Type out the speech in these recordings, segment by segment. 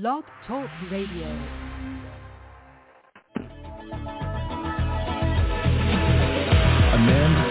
Blog Talk Radio. A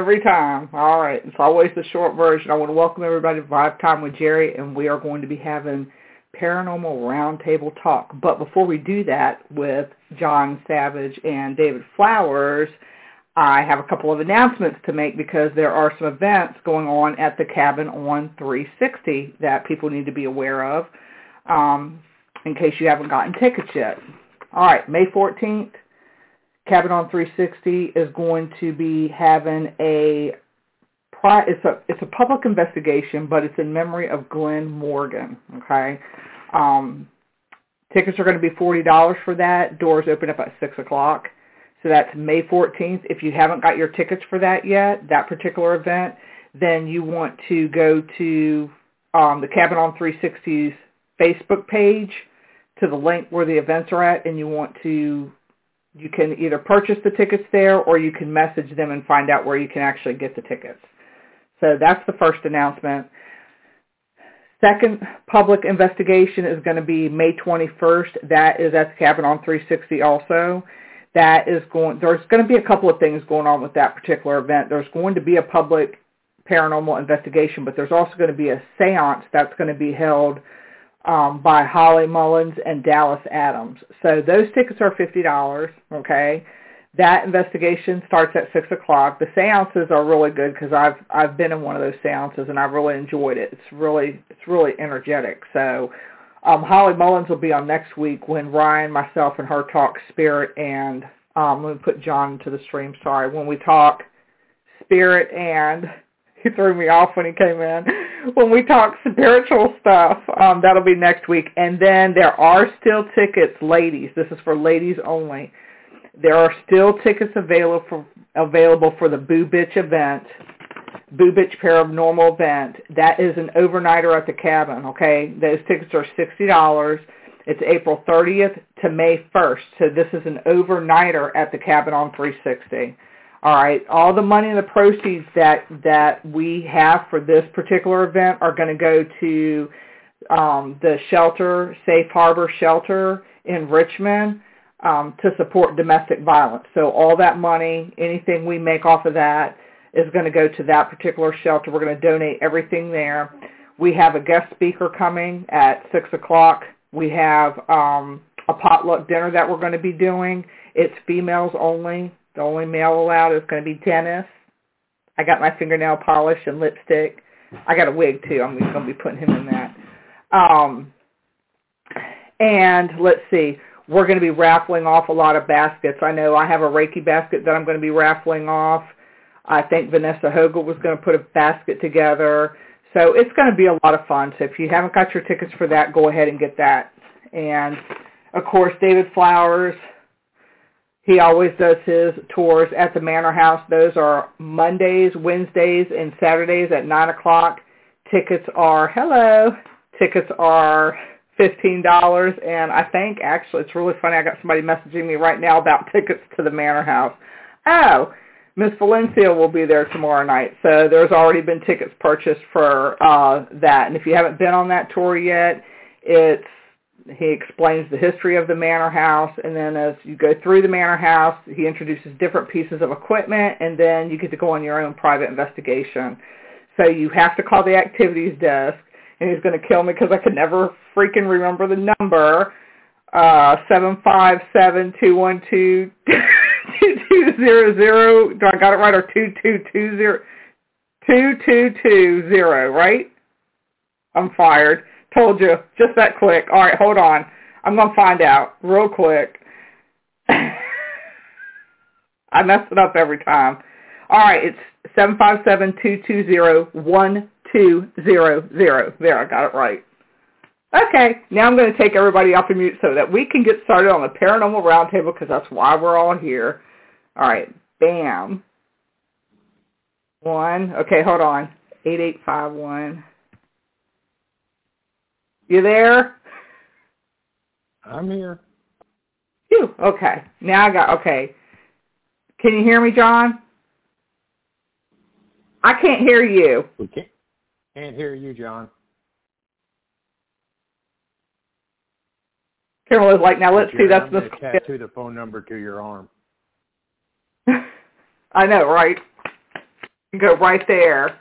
Every time. All right. It's always the short version. I want to welcome everybody to Vibe Time with Jerry, and we are going to be having paranormal roundtable talk. But before we do that with John Savage and David Flowers, I have a couple of announcements to make because there are some events going on at the cabin on 360 that people need to be aware of um, in case you haven't gotten tickets yet. All right, May 14th, Cabin on 360 is going to be having a it's a it's a public investigation, but it's in memory of Glenn Morgan. Okay, um, tickets are going to be forty dollars for that. Doors open up at six o'clock, so that's May 14th. If you haven't got your tickets for that yet, that particular event, then you want to go to um, the Cabin on 360's Facebook page to the link where the events are at, and you want to you can either purchase the tickets there or you can message them and find out where you can actually get the tickets. So that's the first announcement. Second public investigation is going to be May 21st. That is at the Cabin on 360 also. That is going, there's going to be a couple of things going on with that particular event. There's going to be a public paranormal investigation, but there's also going to be a seance that's going to be held um, by Holly Mullins and Dallas Adams. So those tickets are fifty dollars. Okay, that investigation starts at six o'clock. The seances are really good because I've I've been in one of those seances and I've really enjoyed it. It's really it's really energetic. So um, Holly Mullins will be on next week when Ryan, myself, and her talk spirit and um, let me put John to the stream. Sorry, when we talk spirit and he threw me off when he came in. When we talk spiritual stuff, um, that'll be next week. And then there are still tickets, ladies. This is for ladies only. There are still tickets available for available for the Boo Bitch event, Boo Bitch Paranormal event. That is an overnighter at the cabin. Okay, those tickets are sixty dollars. It's April 30th to May 1st. So this is an overnighter at the cabin on 360. All right. All the money and the proceeds that that we have for this particular event are going to go to um, the shelter, Safe Harbor Shelter in Richmond, um, to support domestic violence. So all that money, anything we make off of that, is going to go to that particular shelter. We're going to donate everything there. We have a guest speaker coming at six o'clock. We have um, a potluck dinner that we're going to be doing. It's females only. The only male allowed is going to be Dennis. I got my fingernail polish and lipstick. I got a wig too. I'm going to be putting him in that. Um, and let's see, we're going to be raffling off a lot of baskets. I know I have a Reiki basket that I'm going to be raffling off. I think Vanessa Hogel was going to put a basket together. So it's going to be a lot of fun. So if you haven't got your tickets for that, go ahead and get that. And of course, David Flowers, he always does his tours at the Manor House. Those are Mondays, Wednesdays, and Saturdays at 9 o'clock. Tickets are, hello, tickets are $15. And I think, actually, it's really funny. I got somebody messaging me right now about tickets to the Manor House. Oh, Miss Valencia will be there tomorrow night. So there's already been tickets purchased for uh, that. And if you haven't been on that tour yet, it's he explains the history of the manor house and then as you go through the manor house he introduces different pieces of equipment and then you get to go on your own private investigation so you have to call the activities desk and he's going to kill me because I could never freaking remember the number. Uh, seven five seven two one two two two zero zero. Do I got it right or two two two zero two two two zero? Right? I'm fired. Told you, just that quick. All right, hold on. I'm gonna find out real quick. I mess it up every time. All right, it's seven five seven two two zero one two zero zero. There, I got it right. Okay, now I'm going to take everybody off of mute so that we can get started on the paranormal roundtable because that's why we're all here. All right, bam. One. Okay, hold on. Eight eight five one. You there? I'm here. Phew. Okay. Now I got okay. Can you hear me, John? I can't hear you. We can't, can't hear you, John. Carol is like, now let's see. That's the tattoo the phone number to your arm. I know, right? Go right there.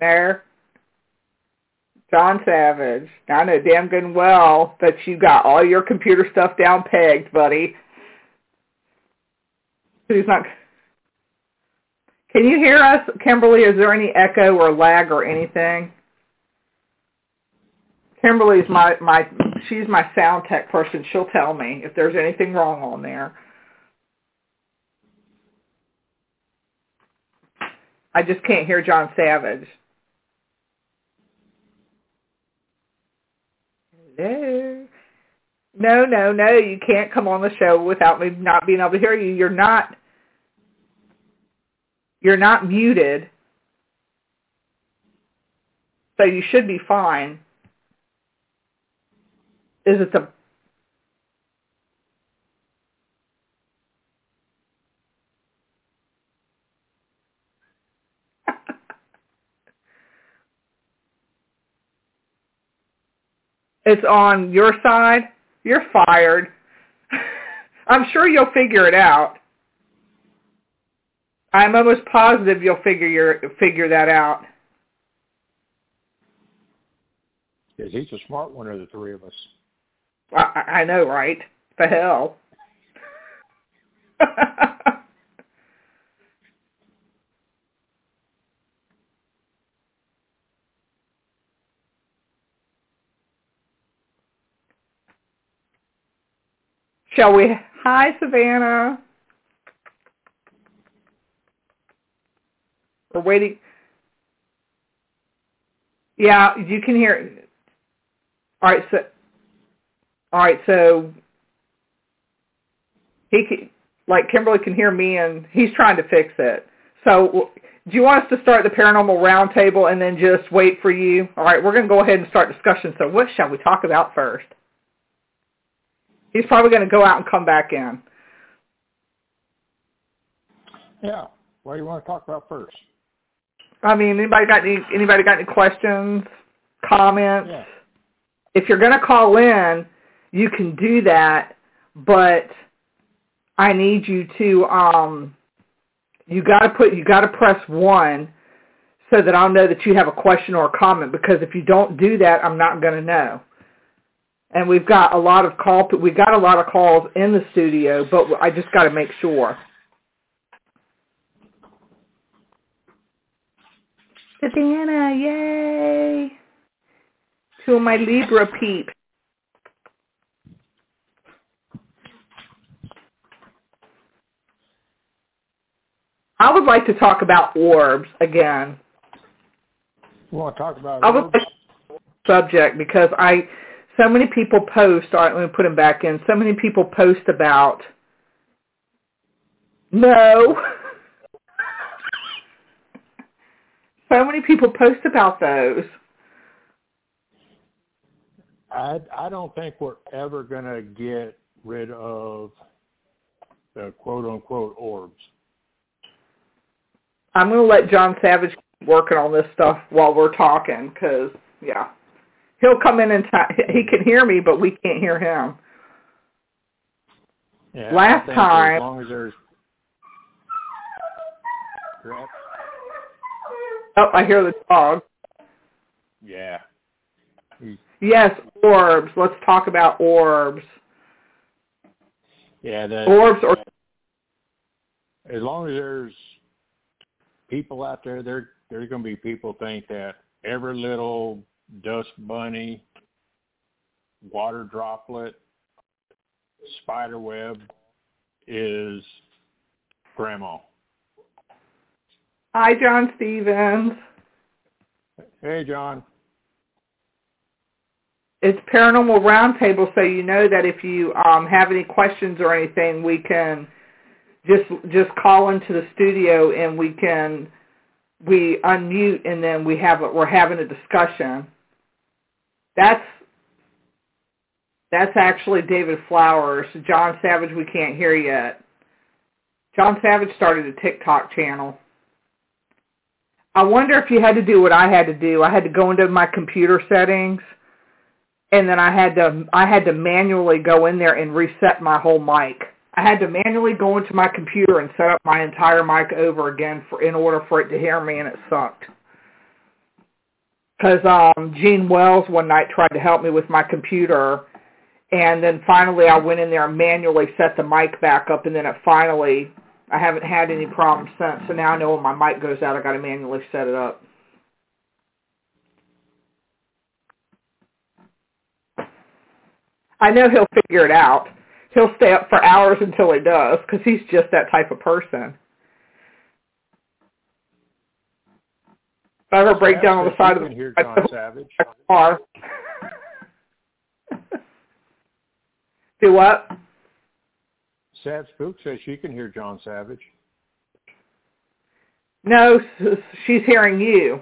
There. John Savage. I know damn good and well that you got all your computer stuff down pegged, buddy. Who's not? Can you hear us, Kimberly? Is there any echo or lag or anything? Kimberly's my my she's my sound tech person. She'll tell me if there's anything wrong on there. I just can't hear John Savage. Hello. No, no, no. You can't come on the show without me not being able to hear you. You're not you're not muted. So you should be fine. Is it the It's on your side. You're fired. I'm sure you'll figure it out. I'm almost positive you'll figure your figure that out. Because he's a smart one of the three of us. I, I know, right? The hell. Shall we? Hi, Savannah. We're waiting. Yeah, you can hear. All right, so all right, so he can, like Kimberly can hear me, and he's trying to fix it. So, do you want us to start the paranormal roundtable and then just wait for you? All right, we're going to go ahead and start discussion. So, what shall we talk about first? He's probably going to go out and come back in. Yeah. What do you want to talk about first? I mean, anybody got any anybody got any questions, comments? Yeah. If you're going to call in, you can do that, but I need you to um you got to put you got to press 1 so that I'll know that you have a question or a comment because if you don't do that, I'm not going to know. And we've got a lot of call we got a lot of calls in the studio, but I just got to make sure. Savannah, yay! Two of my Libra peeps. I would like to talk about orbs again. You want to talk about I would like subject because I so many people post. All right, let me put them back in. So many people post about no. so many people post about those. I I don't think we're ever going to get rid of the quote unquote orbs. I'm going to let John Savage keep working on this stuff while we're talking because, yeah. He'll come in and t- he can hear me, but we can't hear him. Yeah, Last time, as long as there's correct? Oh, I hear the dog. Yeah. Yes, orbs. Let's talk about orbs. yeah, the, Orbs or as long as there's people out there, there there's going to be people think that every little dust bunny, water droplet, spider web is grandma. Hi, John Stevens. Hey, John. It's Paranormal Roundtable, so you know that if you um, have any questions or anything, we can just just call into the studio and we can we unmute and then we have a, we're having a discussion. That's that's actually David Flowers. John Savage, we can't hear yet. John Savage started a TikTok channel. I wonder if you had to do what I had to do. I had to go into my computer settings and then I had to I had to manually go in there and reset my whole mic. I had to manually go into my computer and set up my entire mic over again for in order for it to hear me, and it sucked. Because um, Gene Wells one night tried to help me with my computer, and then finally I went in there and manually set the mic back up, and then it finally I haven't had any problems since. So now I know when my mic goes out, I got to manually set it up. I know he'll figure it out. He'll stay up for hours until he does because he's just that type of person. I ever break down on the side of the hear John Savage. car. Do what? Sad Spook says she can hear John Savage. No, she's hearing you.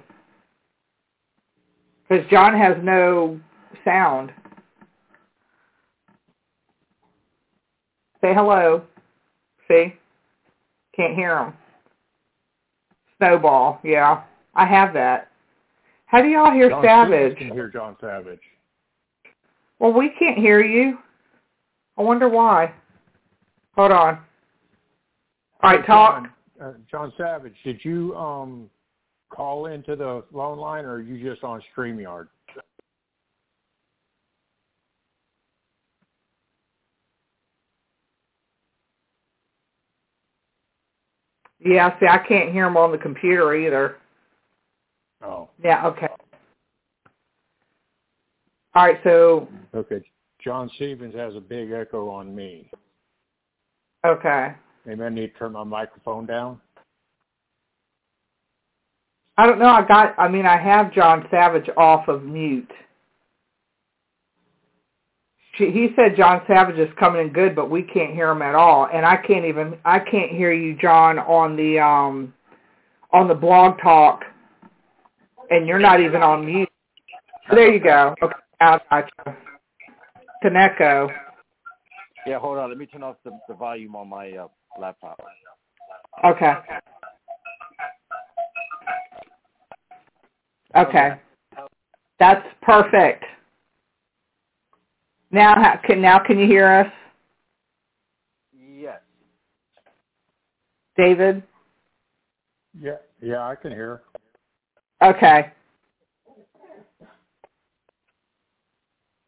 Because John has no sound. Say hello. See? Can't hear him. Snowball, yeah. I have that. How do y'all hear John Savage? Can hear John Savage. Well, we can't hear you. I wonder why. Hold on. All right, talk. John, uh, John Savage, did you um call into the phone line or are you just on StreamYard? Yeah, see, I can't hear him on the computer either. Oh, Yeah, okay. All right, so, okay. John Stevens has a big echo on me. okay. Maybe I need to turn my microphone down. I don't know, I got, I mean, I have John Savage off of mute. She, he said John Savage is coming in good, but we can't hear him at all. And I can't even, I can't hear you, John, on the, um, on the blog talk. And you're not even on mute. There you go. Okay, now I got you. It's an echo. Yeah, hold on. Let me turn off the, the volume on my uh, laptop. Okay. Okay. That's perfect. Now, can now can you hear us, Yes. David? Yeah, yeah, I can hear. Okay.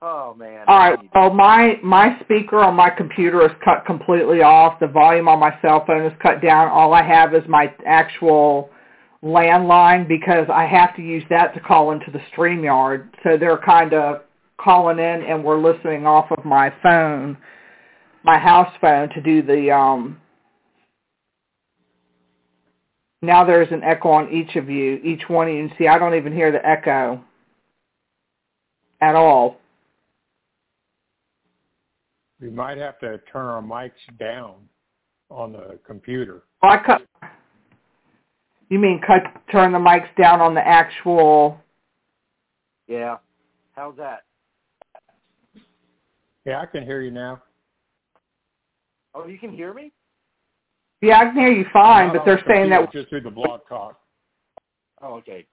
Oh man. All right. Well, my my speaker on my computer is cut completely off. The volume on my cell phone is cut down. All I have is my actual landline because I have to use that to call into the StreamYard. So they're kind of calling in and we're listening off of my phone, my house phone to do the um now there's an echo on each of you, each one of you. And see, I don't even hear the echo at all. We might have to turn our mics down on the computer. Oh, I cut. You mean cut? Turn the mics down on the actual. Yeah. How's that? Yeah, I can hear you now. Oh, you can hear me? Yeah, I can hear you fine, but oh, they're the saying that just through the blog talk. Oh, okay.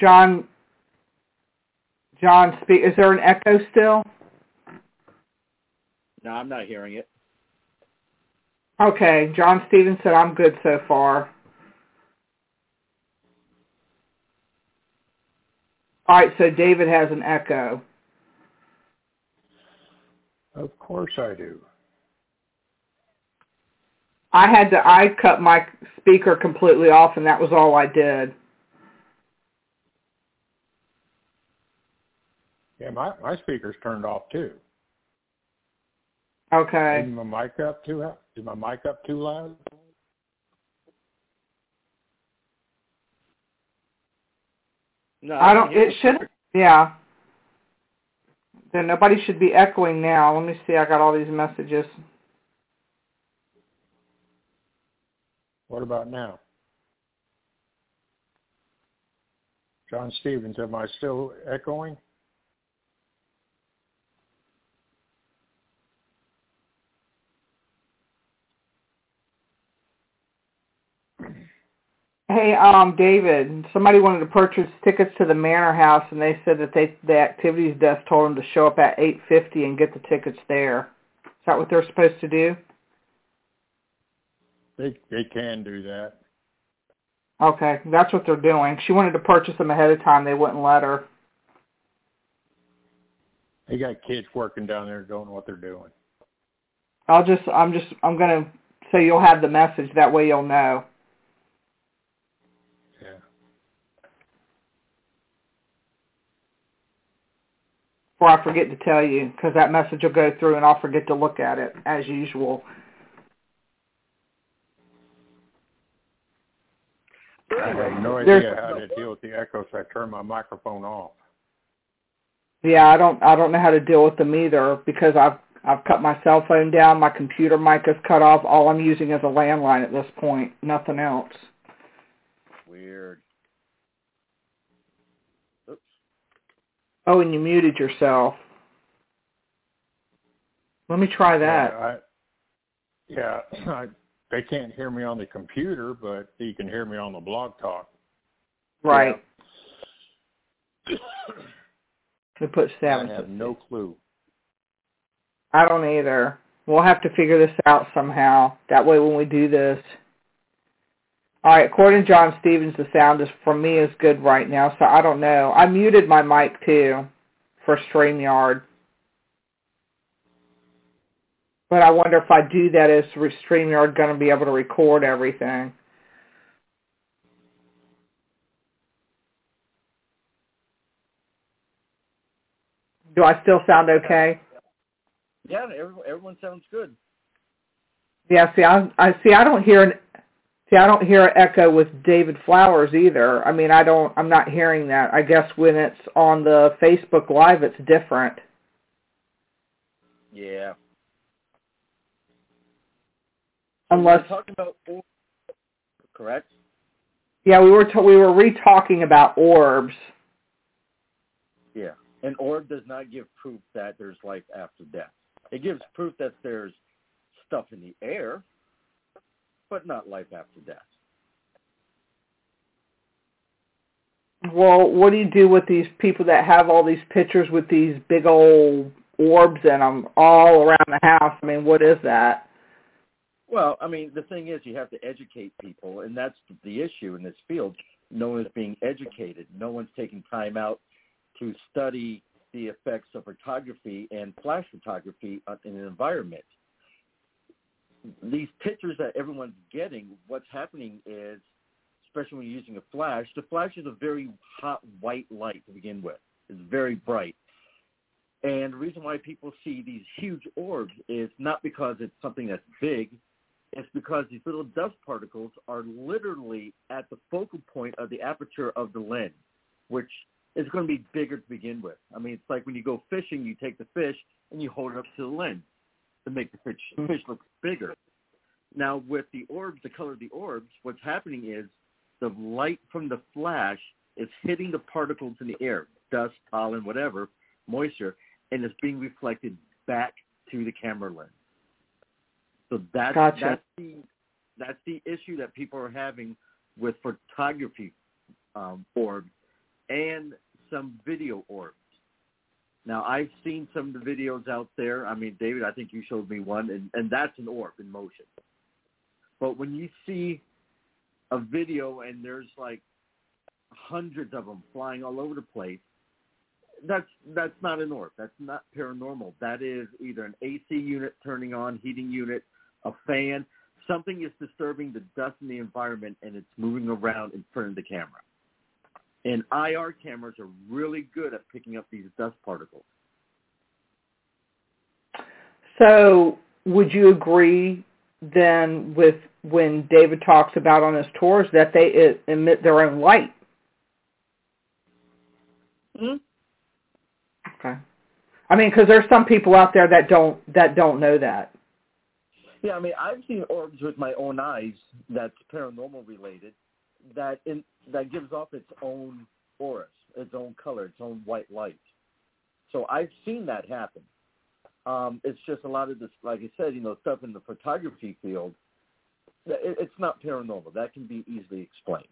John. John, speak. Is there an echo still? No, I'm not hearing it. Okay, John Stevens said I'm good so far. All right, so David has an echo. Of course I do. I had to I cut my speaker completely off and that was all I did. Yeah, my my speaker's turned off too. Okay. Is my mic up too? Is my mic up too loud? No, I don't it should yeah. Then nobody should be echoing now. Let me see. I got all these messages. What about now? John Stevens, am I still echoing? Hey, um, David, somebody wanted to purchase tickets to the Manor House, and they said that they the activities desk told them to show up at eight fifty and get the tickets there. Is that what they're supposed to do? They they can do that. Okay, that's what they're doing. She wanted to purchase them ahead of time. They wouldn't let her. They got kids working down there doing what they're doing. I'll just, I'm just, I'm gonna so you'll have the message. That way you'll know. Yeah. Before I forget to tell you, because that message will go through and I'll forget to look at it as usual. I have no There's- idea how to deal with the echo, so I turned my microphone off. Yeah, I don't, I don't know how to deal with them either because I've, I've cut my cell phone down. My computer mic is cut off. All I'm using is a landline at this point. Nothing else. Weird. Oh, and you muted yourself. Let me try that. Yeah, I, yeah, I, they can't hear me on the computer, but you can hear me on the blog talk. right. We put I have no clue. I don't either. We'll have to figure this out somehow. That way when we do this. All right, according to John Stevens, the sound is for me is good right now, so I don't know. I muted my mic too for StreamYard. But I wonder if I do that, is StreamYard going to be able to record everything? Do I still sound okay? Yeah, everyone, sounds good. Yeah, see, I, I see. I don't hear an see. I don't hear an echo with David Flowers either. I mean, I don't. I'm not hearing that. I guess when it's on the Facebook Live, it's different. Yeah. Unless, We're talking about or- correct? yeah, we were we were re-talking about orbs. Yeah. An orb does not give proof that there's life after death. It gives proof that there's stuff in the air, but not life after death. Well, what do you do with these people that have all these pictures with these big old orbs in them all around the house? I mean, what is that? Well, I mean, the thing is, you have to educate people, and that's the issue in this field. No one is being educated. No one's taking time out to study the effects of photography and flash photography in an environment. These pictures that everyone's getting, what's happening is, especially when you're using a flash, the flash is a very hot white light to begin with. It's very bright. And the reason why people see these huge orbs is not because it's something that's big, it's because these little dust particles are literally at the focal point of the aperture of the lens, which is going to be bigger to begin with. I mean, it's like when you go fishing, you take the fish and you hold it up to the lens to make the fish, fish look bigger. Now, with the orbs, the color of the orbs, what's happening is the light from the flash is hitting the particles in the air, dust, pollen, whatever, moisture, and it's being reflected back to the camera lens. So that's Gotcha. that's the that's the issue that people are having with photography um, orbs and some video orbs. Now I've seen some of the videos out there. I mean, David, I think you showed me one, and, and that's an orb in motion. But when you see a video and there's like hundreds of them flying all over the place, that's that's not an orb. That's not paranormal. That is either an AC unit turning on, heating unit, a fan. Something is disturbing the dust in the environment and it's moving around in front of the camera. And IR cameras are really good at picking up these dust particles. So, would you agree then with when David talks about on his tours that they emit their own light? Mm-hmm. Okay. I mean, because there's some people out there that don't that don't know that. Yeah, I mean, I've seen orbs with my own eyes that's paranormal related. That in that gives off its own aura, its own color, its own white light. So I've seen that happen. Um, it's just a lot of this, like I said, you know, stuff in the photography field. It, it's not paranormal. That can be easily explained.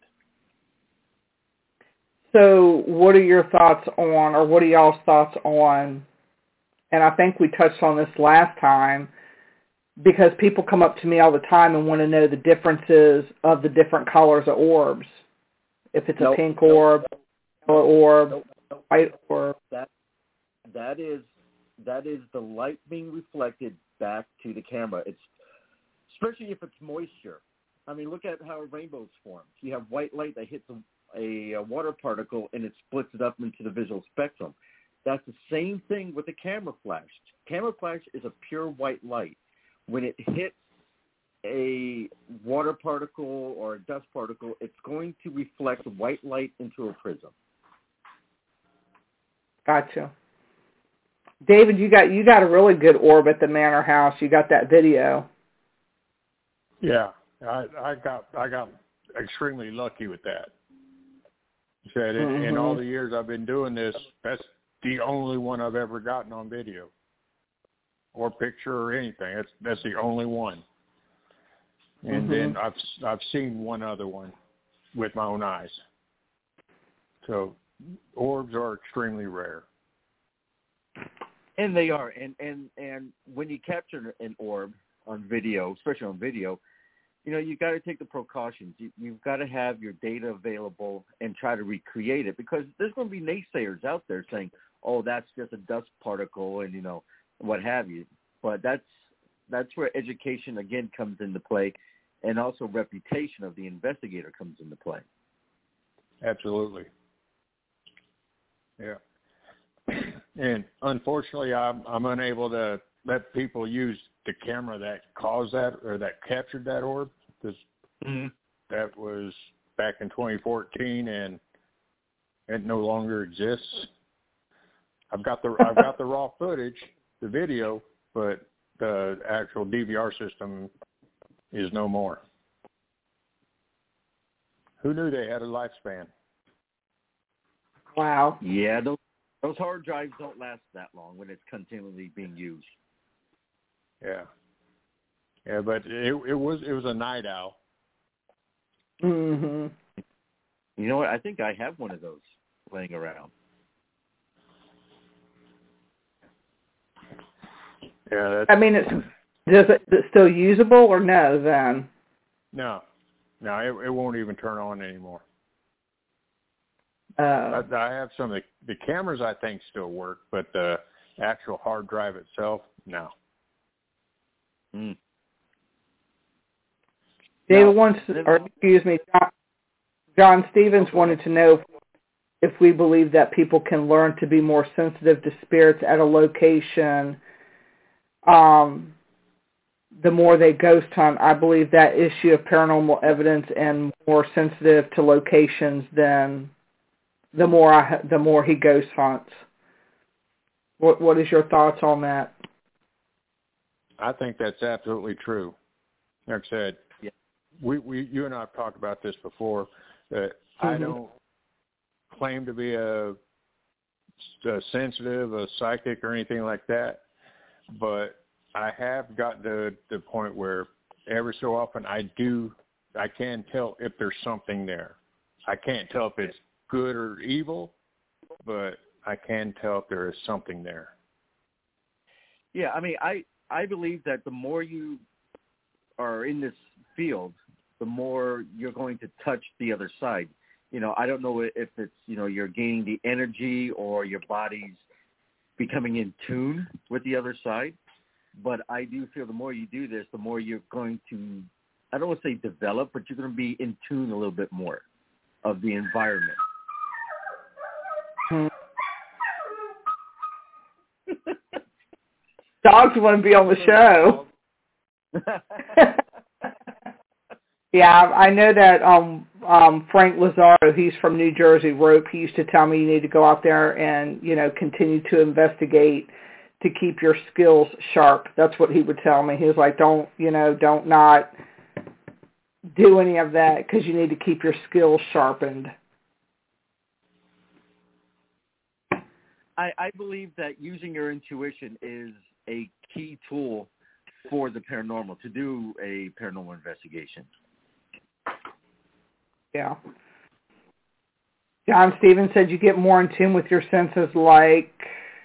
So, what are your thoughts on, or what are y'all's thoughts on? And I think we touched on this last time because people come up to me all the time and want to know the differences of the different colors of orbs. If it's nope, a pink orb, nope, yellow orb, nope, white orb. That that is that is the light being reflected back to the camera. It's especially if it's moisture. I mean, look at how rainbows form. You have white light that hits a, a water particle and it splits it up into the visual spectrum. That's the same thing with the camera flash. Camera flash is a pure white light. When it hits a water particle or a dust particle, it's going to reflect white light into a prism. Gotcha. David, you got you got a really good orb at the manor house. You got that video. Yeah, I I got I got extremely lucky with that. Said in, mm-hmm. in all the years I've been doing this, that's the only one I've ever gotten on video or picture or anything. That's that's the only one. And mm-hmm. then I've I've seen one other one with my own eyes. So orbs are extremely rare. And they are, and and and when you capture an orb on video, especially on video, you know you got to take the precautions. You, you've got to have your data available and try to recreate it because there's going to be naysayers out there saying, "Oh, that's just a dust particle," and you know what have you. But that's that's where education again comes into play, and also reputation of the investigator comes into play. Absolutely. Yeah. and unfortunately, I'm I'm unable to let people use the camera that caused that or that captured that orb because mm-hmm. that was back in 2014 and it no longer exists. I've got the I've got the raw footage, the video, but the actual DVR system is no more. Who knew they had a lifespan? Wow. Yeah, those those hard drives don't last that long when it's continually being used. Yeah. Yeah, but it it was it was a Night Owl. Mhm. You know what? I think I have one of those laying around. Yeah, that's, I mean, it's does it is it still usable or no? Then no, no, it it won't even turn on anymore. Uh, I, I have some of the, the cameras I think still work, but the actual hard drive itself, no. Mm. David Now, wants, then- or excuse me, John, John Stevens wanted to know if we believe that people can learn to be more sensitive to spirits at a location. Um, the more they ghost hunt, I believe that issue of paranormal evidence and more sensitive to locations than the more I the more he ghost hunts. What what is your thoughts on that? I think that's absolutely true. Like I said, Yeah. we, we you and I have talked about this before. That I Mhm. don't claim to be a, a sensitive, a psychic, or anything like that, but I have gotten to the point where every so often I do I can tell if there's something there. I can't tell if it's good or evil, but I can tell if there is something there. Yeah, I mean, I I believe that the more you are in this field, the more you're going to touch the other side. You know, I don't know if it's you know you're gaining the energy or your body's becoming in tune with the other side. But I do feel the more you do this, the more you're going to, I don't want to say develop, but you're going to be in tune a little bit more of the environment. Dogs want to be on the show. yeah, I know that um um Frank Lazaro, he's from New Jersey Rope, he used to tell me you need to go out there and, you know, continue to investigate to keep your skills sharp. That's what he would tell me. He was like, don't, you know, don't not do any of that because you need to keep your skills sharpened. I, I believe that using your intuition is a key tool for the paranormal to do a paranormal investigation. Yeah. John Stevens said you get more in tune with your senses like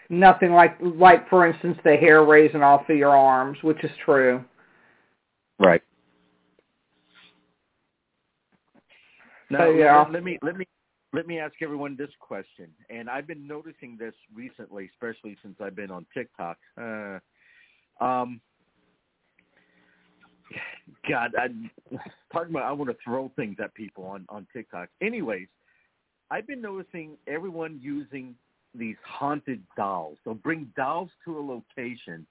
nothing like like for instance the hair raising off of your arms, which is true. Right. Now, So, yeah. let, let me let me let me ask everyone this question, and I've been noticing this recently, especially since I've been on TikTok. Uh, um, God, I talking about I want to throw things at people on on TikTok. Anyways, I've been noticing everyone using these haunted dolls. They'll bring dolls to a location.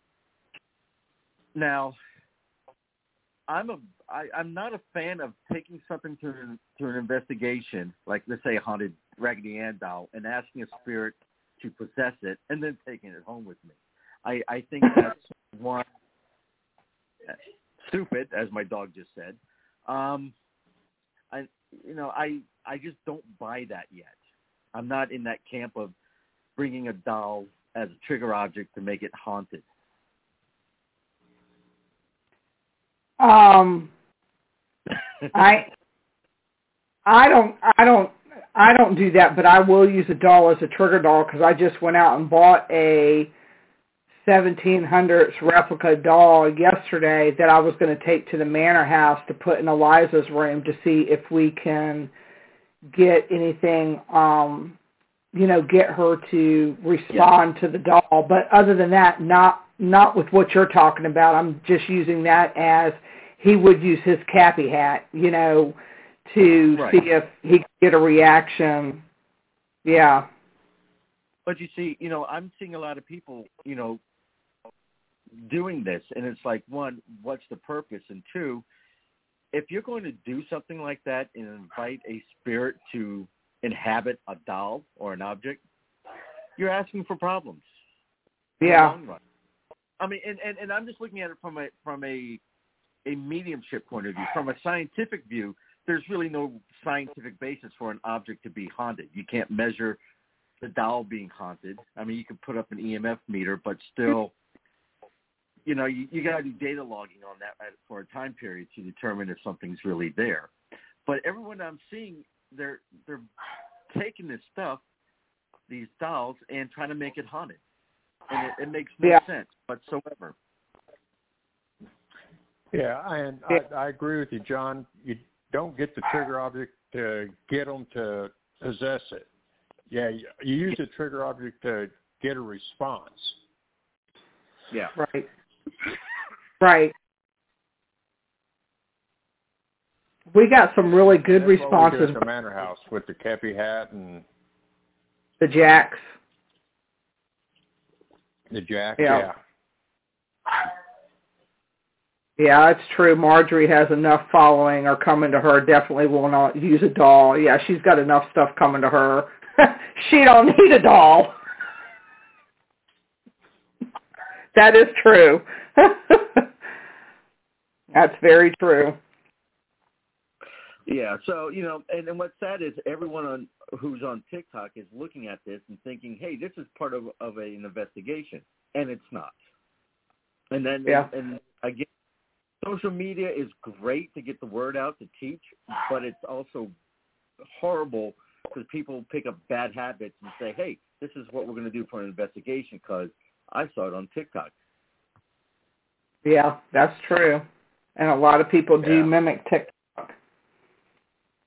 Now, I'm a I, I'm not a fan of taking something to an, to an investigation, like let's say a haunted Raggedy Ann doll, and asking a spirit to possess it, and then taking it home with me. I I think that's one stupid, as my dog just said. Um, I you know I I just don't buy that yet. I'm not in that camp of bringing a doll as a trigger object to make it haunted. Um I I don't I don't I don't do that, but I will use a doll as a trigger doll because I just went out and bought a 1700s replica doll yesterday that I was going to take to the manor house to put in Eliza's room to see if we can get anything um you know get her to respond to the doll. But other than that not not with what you're talking about. I'm just using that as he would use his kepi hat you know to Right. see if he could get a reaction. Yeah. But you see, you know, I'm seeing a lot of people, you know, doing this, and it's like, one, what's the purpose, and two, if you're going to do something like that and invite a spirit to inhabit a doll or an object, you're asking for problems. yeah. I mean, and, and, and I'm just looking at it from a from a a mediumship point of view. From a scientific view, there's really no scientific basis for an object to be haunted. You can't measure the doll being haunted. I mean, you can put up an EMF meter, but still, you know, you, you got to do data logging on that uh, for a time period to determine if something's really there. But everyone I'm seeing, they're they're taking this stuff, these dolls, and trying to make it haunted, and it, it makes no Yeah. sense whatsoever. Yeah, and I, I agree with you, John. You don't get the trigger object to get them to possess it. Yeah, you, you use the trigger object to get a response. Yeah. right right we got some really good That's what responses at the Manor House with the Kepi hat and the jacks the jack. Yeah. yeah. Yeah, it's true. Marjorie has enough following or coming to her. Definitely will not use a doll. Yeah, she's got enough stuff coming to her. she don't need a doll. That is true. That's very true. Yeah. So you know, and, and what's sad is everyone on who's on TikTok is looking at this and thinking, "Hey, this is part of of a, an investigation," and it's not. And then, Yeah. and, and again, social media is great to get the word out to teach, but it's also horrible because people pick up bad habits and say, "Hey, this is what we're going to do for an investigation because I saw it on TikTok." Yeah, that's true. And a lot of people do Yeah. mimic TikTok.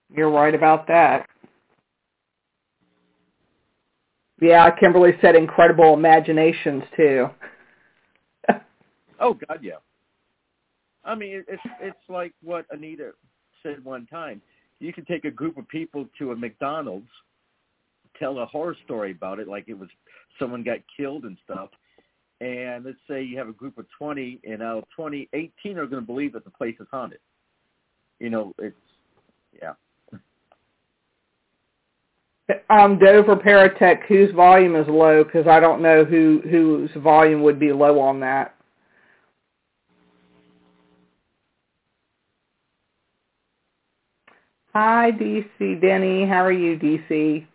You're right about that. Yeah, Kimberly said incredible imaginations too. Oh God, yeah. I mean, it's it's like what Anita said one time. You can take a group of people to a McDonald's, tell a horror story about it, like it was someone got killed and stuff. And let's say you have a group of twenty, and out of twenty, eighteen are going to believe that the place is haunted. You know, it's yeah. Um, Dover Paratech, whose volume is low? Because I don't know who whose volume would be low on that. Hi, DC Denny. How are you, DC?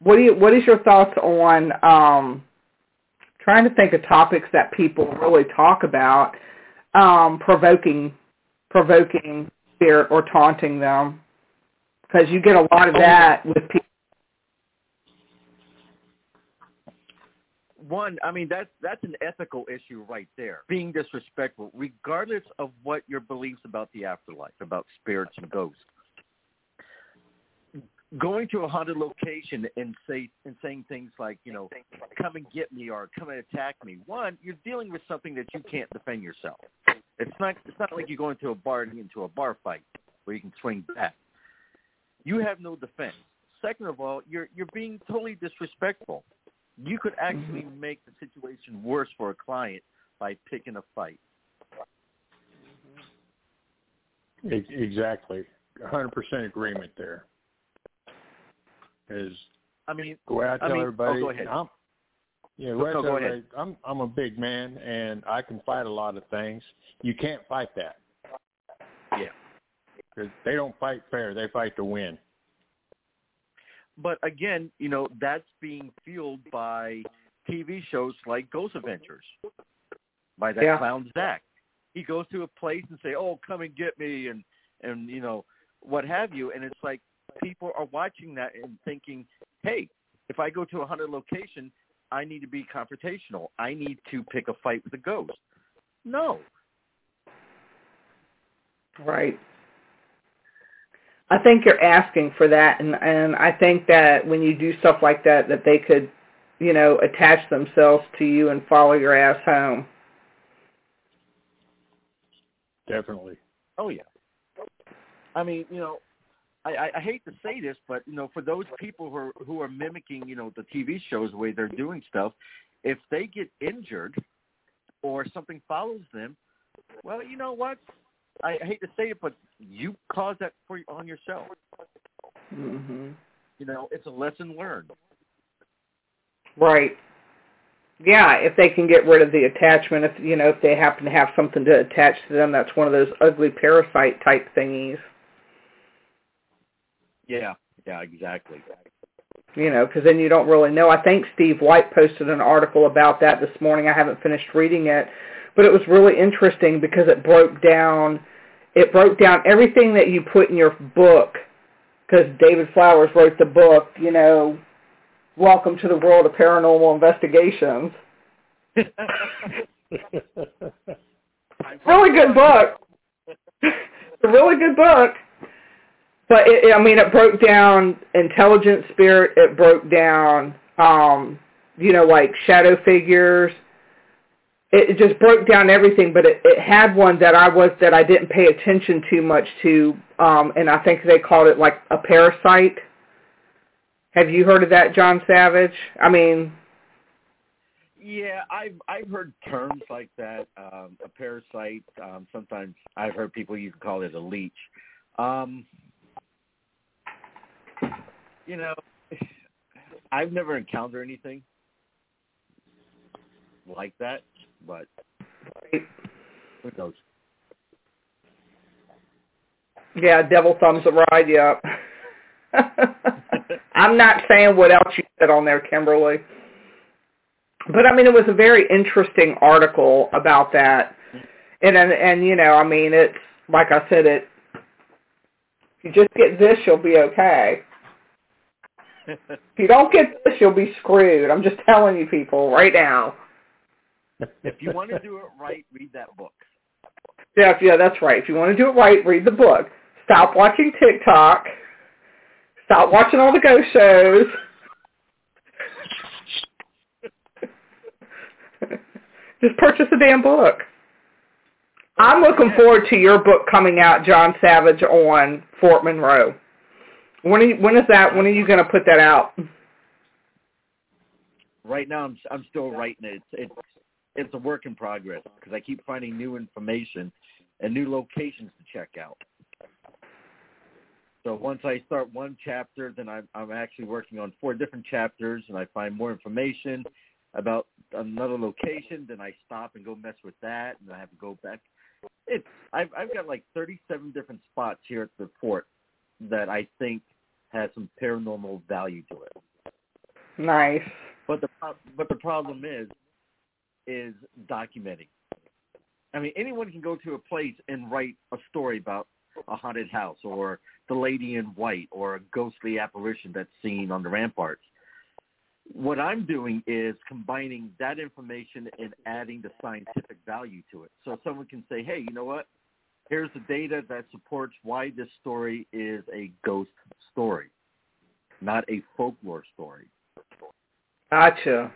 What do you What is your thoughts on um, trying to think of topics that people really talk about, um, provoking provoking spirit or taunting them? Because you get a lot of that with people. one i mean that's that's an ethical issue right there being disrespectful regardless of what your beliefs about the afterlife about spirits and ghosts going to a haunted location and say and saying things like you know come and get me or come and attack me one you're dealing with something that you can't defend yourself it's not it's not like you're going to a bar and into a bar fight where you can swing back you have no defense second of all you're you're being totally disrespectful you could actually mm-hmm. make the situation worse for a client by picking a fight. Exactly. 100% agreement there. Is I mean, the way I I tell mean- oh, everybody, go ahead. I'm, yeah, the No, I tell everybody, ahead. I'm I'm a big man and I can fight a lot of things. You can't fight that. Yeah. 'Cause they don't fight fair. They fight to win. but again, you know, that's being fueled by TV shows like Ghost Adventures, by that Yeah. clown Zach. He goes to a place and say, "Oh, come and get me," and and you know what have you, and it's like people are watching that and thinking, "Hey, if I go to a haunted location, I need to be confrontational. I need to pick a fight with a ghost." No, Right. I think you're asking for that, and and I think that when you do stuff like that, that they could, you know, attach themselves to you and follow your ass home. Definitely. Oh yeah. I mean, you know, I, I, I hate to say this, but you know, for those people who are who are mimicking, you know, the TV shows the way they're doing stuff, if they get injured or something follows them, well, you know what? I, I hate to say it, but you caused that for on yourself. Mhm. You know, it's a lesson learned. Right. Yeah, if they can get rid of the attachment, if you know, if they happen to have something to attach to them, that's one of those ugly parasite type thingies. Yeah, yeah, exactly. You know, because then you don't really know. I think Steve White posted an article about that this morning. I haven't finished reading it, but it was really interesting because it broke down. It broke down everything that you put in your book. Because David Flowers wrote the book, you know, Welcome to the World of Paranormal Investigations. really good book. it's a really good book. But it, I mean, it broke down intelligent spirit. It broke down, um, you know, like shadow figures. It, it just broke down everything. But it, it had one that I was that I didn't pay attention too much to, um, and I think they called it like a parasite. Have you heard of that, John Savage? I mean, Yeah, I've I've heard terms like that. Um, a parasite. Um, sometimes I've heard people even call it a leech. Um, you know, I've never encountered anything like that, but who knows? yeah, devil thumbs the ride Yeah. I'm not saying what else you said on there, Kimberly. But I mean, it was a very interesting article about that, and and, and you know, I mean, it's like I said, it. If you just get this, you'll be okay. If you don't get this, you'll be screwed. I'm just telling you, people, right now. if you want to do it right, read that book. Yeah, yeah, that's right. If you want to do it right, read the book. Stop watching TikTok. Stop watching all the ghost shows. Just purchase the damn book. I'm looking forward to your book coming out, John Savage, on Fort Monroe. When are you, when is that? When are you going to put that out? Right now, I'm I'm still writing it. It's it's, it's a work in progress because I keep finding new information and new locations to check out. So once I start one chapter, then I'm, I'm actually working on four different chapters, and I find more information about another location. Then I stop and go mess with that, and I have to go back. It's I've I've got like 37 different spots here at the fort that I think has some paranormal value to it. Nice. But the but the problem is is documenting. I mean, anyone can go to a place and write a story about a haunted house or the lady in white or a ghostly apparition that's seen on the ramparts. What I'm doing is combining that information and adding the scientific value to it. So someone can say, hey, you know what? Here's the data that supports why this story is a ghost story, not a folklore story. Gotcha.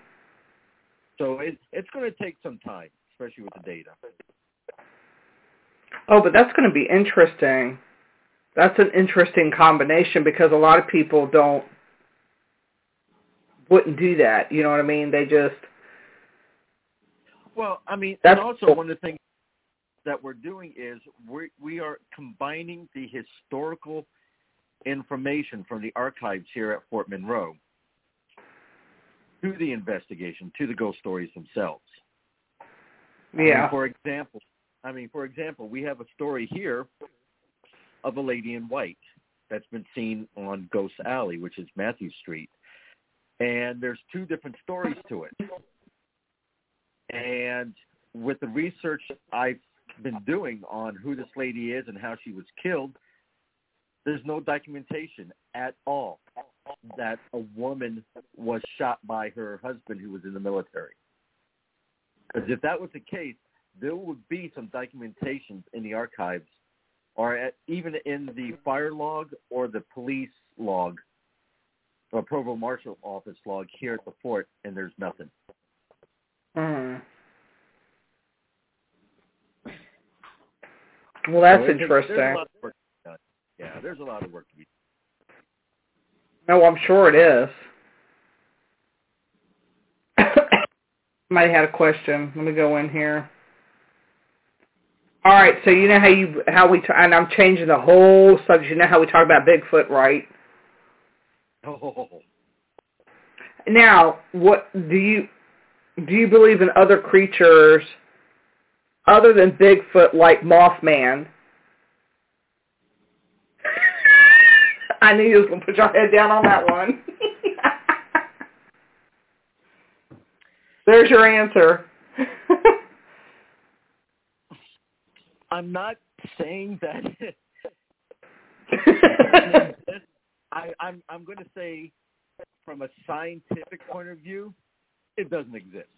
So it, it's going to take some time, especially with the data. Oh, but that's going to be interesting. That's an interesting combination because a lot of people don't wouldn't do that. You know what I mean? They just well, I mean, that's and also one of the things that we're doing is we we are combining the historical information from the archives here at Fort Monroe to the investigation, to the ghost stories themselves. Yeah. I mean, for example, I mean, for example, we have a story here of a lady in white that's been seen on Ghost Alley, which is Matthew Street. And there's two different stories to it. And with the research I've been doing on who this lady is and how she was killed, there's no documentation at all that a woman was shot by her husband who was in the military. Because if that was the case, there would be some documentation in the archives or at, even in the fire log or the police log or provost marshal office log here at the fort, and there's nothing. Mm. Well, that's so interesting. There's a lot of work to be done. Yeah, there's a lot of work to be done. No, I'm sure it is. Somebody had a question. Let me go in here. All right, so you know how you how we t- and I'm changing the whole subject. You know how we talk about Bigfoot, right? Oh. Now, what do you do? You believe in other creatures other than Bigfoot, like Mothman? I knew you was gonna put your head down on that one. There's your answer. I'm not saying that. I, I'm I'm going to say, from a scientific point of view, it doesn't exist.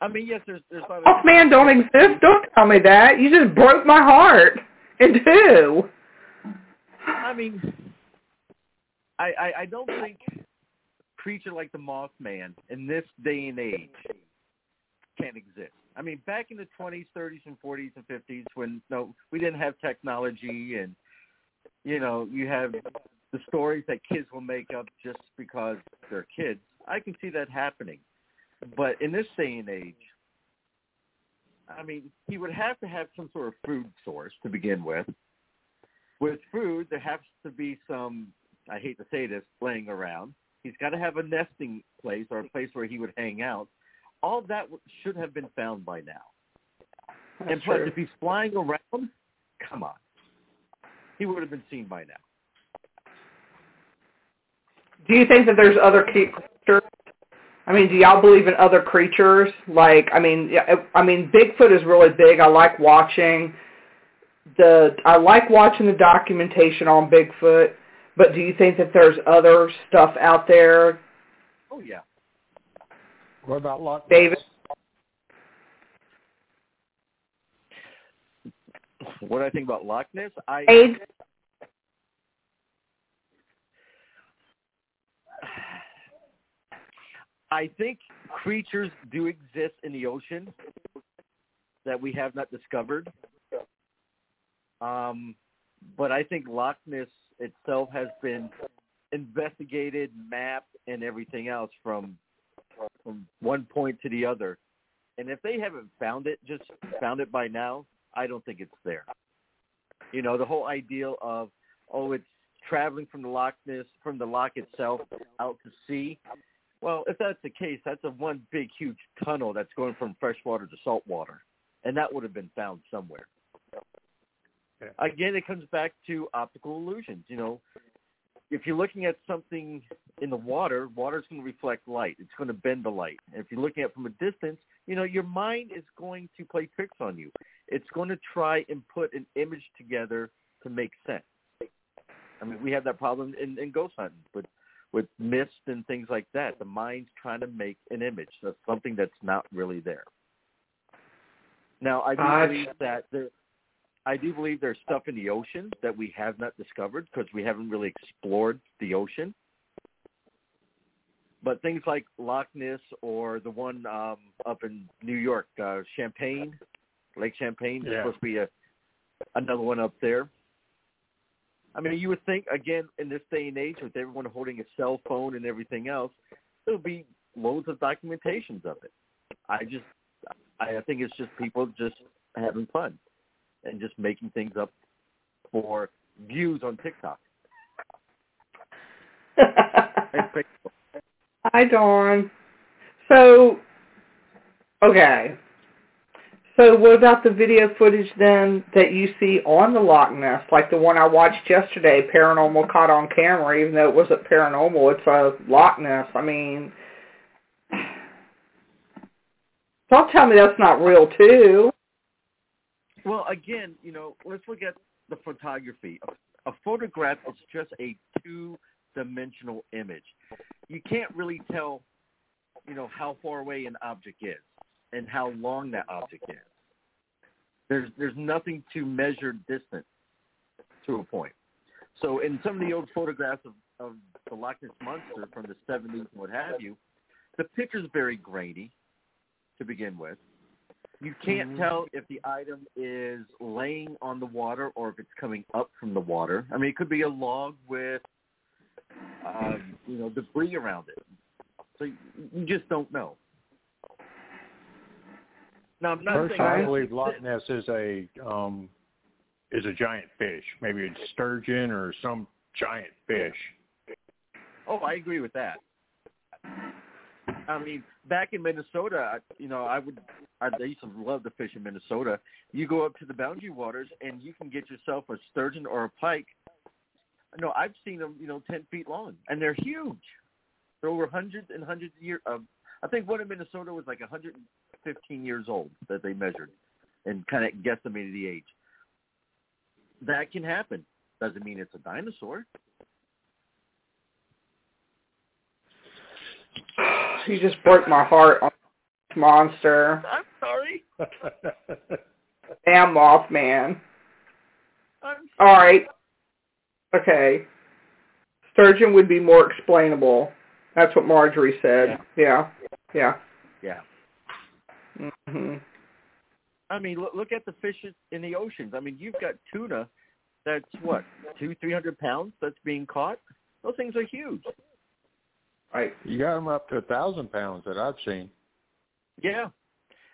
I mean, yes, there's there's. Oh man, don't exist! Don't tell me that. You just broke my heart in two. I mean, I, I I don't think a creature like the Mothman in this day and age can exist. I mean, back in the 20s, 30s, and 40s and 50s, when no, we didn't have technology, and you know, you have the stories that kids will make up just because they're kids. I can see that happening, but in this day and age, I mean, he would have to have some sort of food source to begin with. With food, there has to be some. I hate to say this, laying around. He's got to have a nesting place or a place where he would hang out all that should have been found by now. That's and plus, true. if he's flying around, come on, he would have been seen by now. Do you think that there's other creatures? I mean, do y'all believe in other creatures? Like, I mean, I mean, Bigfoot is really big. I like watching the I like watching the documentation on Bigfoot. But do you think that there's other stuff out there? Oh yeah. What about Loch David? What do I think about Loch Ness? I AIDS. I think creatures do exist in the ocean that we have not discovered. Um, but I think Loch Ness itself has been investigated, mapped, and everything else from from one point to the other. And if they haven't found it, just found it by now, I don't think it's there. You know, the whole ideal of oh, it's traveling from the Loch Ness from the loch itself out to sea. Well, if that's the case, that's a one big huge tunnel that's going from freshwater to saltwater, and that would have been found somewhere. Yeah. Again, it comes back to optical illusions. You know, if you're looking at something in the water, water's going to reflect light. It's going to bend the light. And if you're looking at it from a distance, you know, your mind is going to play tricks on you. It's going to try and put an image together to make sense. I mean, we have that problem in, in ghost hunting, but with mist and things like that, the mind's trying to make an image of something that's not really there. Now, I do believe that there, I do believe there's stuff in the ocean that we have not discovered because we haven't really explored the ocean. But things like Loch Ness or the one um, up in New York, uh, Champlain, Lake Champlain, there's supposed to be a another one up there. I mean, you would think again in this day and age, with everyone holding a cell phone and everything else, there would be loads of documentations of it. I just, I think it's just people just having fun and just making things up for views on TikTok. Hi, Dawn. So, okay. So what about the video footage then that you see on the Loch Ness, like the one I watched yesterday, paranormal caught on camera, even though it wasn't paranormal, it's a Loch Ness. I mean, don't tell me that's not real too. Well, again, you know, let's look at the photography. A, photograph is just a two-dimensional image. You can't really tell, you know, how far away an object is and how long that object is. There's there's nothing to measure distance to a point. So in some of the old photographs of, of the Loch Ness monster from the 70s and what have you, the picture's very grainy to begin with. You can't Mhm. tell if the item is laying on the water or if it's coming up from the water. I mean, it could be a log with, um, you know, debris around it. So you, you just don't know. Now, I'm not saying I believe Loch Ness is a um, is a giant fish, maybe a sturgeon or some giant fish. Oh, I agree with that. I mean, back in Minnesota, you know, I would, I I used to love to fish in Minnesota. You go up to the boundary waters and you can get yourself a sturgeon or a pike. No, I've seen them, you know, ten feet long, and they're huge. They're over hundreds and hundreds of years. Uh, I think one in Minnesota was like 115 years old that they measured, and kind of guesstimated the age. That can happen. Doesn't mean it's a dinosaur. You just broke my heart monster. I'm sorry. Damn Mothman. All right. Okay. Sturgeon would be more explainable. That's what Marjorie said. Yeah. Yeah. yeah. Hmm I mean, look, look at the fish in the oceans. I mean, you've got tuna that's what two, three hundred pounds that's being caught. Those things are huge. Right. you got them up to a thousand pounds that I've seen. Yeah,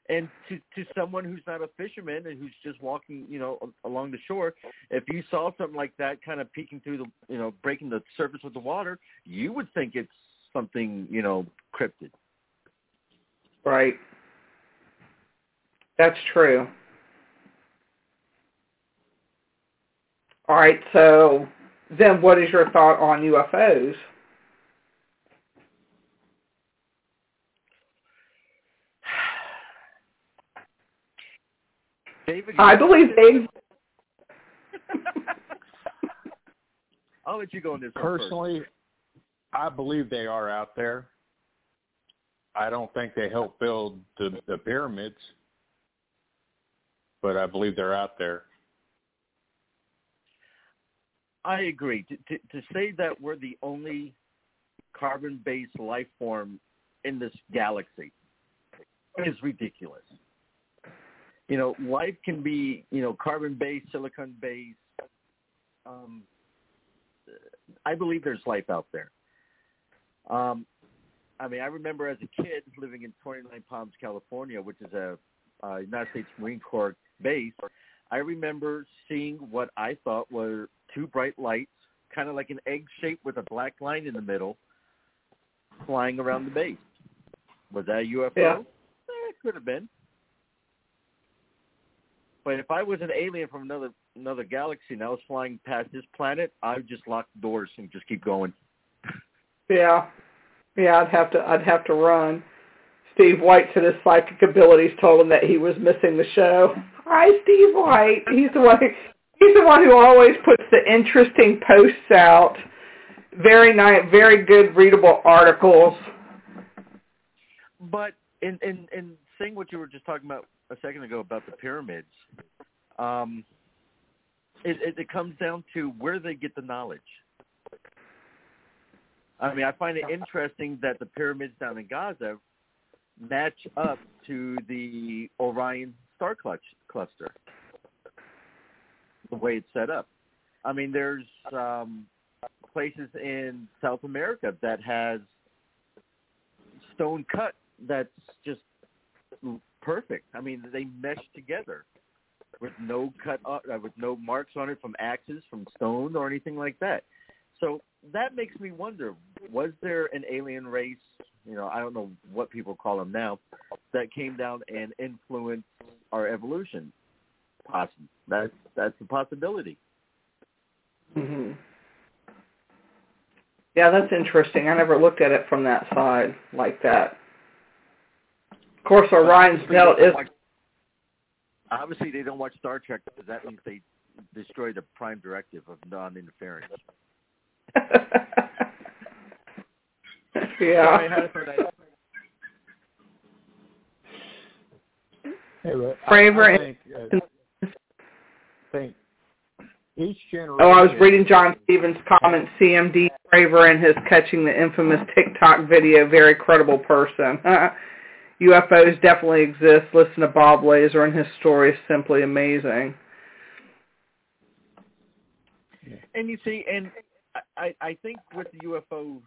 and to to someone who's not a fisherman and who's just walking, you know, along the shore, if you saw something like that kind of peeking through the, you know, breaking the surface of the water, you would think it's something, you know, cryptid. Right. That's true. All right. So then, what is your thought on UFOs? David, I believe they. I'll let you go on this one first. Personally, I believe they are out there. I don't think they helped build the, the pyramids, but I believe they're out there. I agree. To, to, to say that we're the only carbon-based life form in this galaxy is ridiculous. You know, life can be, you know, carbon-based, silicon-based. Um, I believe there's life out there. Um, I mean, I remember as a kid living in 29 Palms, California, which is a uh, United States Marine Corps base. I remember seeing what I thought were two bright lights, kind of like an egg shape with a black line in the middle, flying around the base. Was that a UFO? Yeah. Eh, it could have been. But if I was an alien from another another galaxy and I was flying past this planet, I would just lock the doors and just keep going. Yeah. Yeah, I'd have to I'd have to run. Steve White said his psychic abilities told him that he was missing the show. Hi, Steve White. He's the one he's the one who always puts the interesting posts out. Very nice very good readable articles. But in in in saying what you were just talking about a second ago about the pyramids, um, it, it, it comes down to where they get the knowledge. I mean, I find it interesting that the pyramids down in Giza match up to the Orion star cluster, the way it's set up. I mean, there's um, places in South America that has stone cut that's just perfect. I mean, they mesh together with no cut, uh, with no marks on it from axes, from stone, or anything like that. So that makes me wonder: was there an alien race? You know, I don't know what people call them now, that came down and influenced our evolution. Possible. That's that's a possibility. hmm Yeah, that's interesting. I never looked at it from that side like that. Of course, Orion's belt is. Watch, obviously, they don't watch Star Trek because that means they destroy the prime directive of non-interference. yeah. Hey, but Fravor I, I and- think, uh, think each generation. Oh, I was reading John Stevens' comment. CMD Fravor and his catching the infamous TikTok video. Very credible person. UFOs definitely exist. Listen to Bob Lazar and his story is simply amazing. And you see, and I, I think with the UFOs,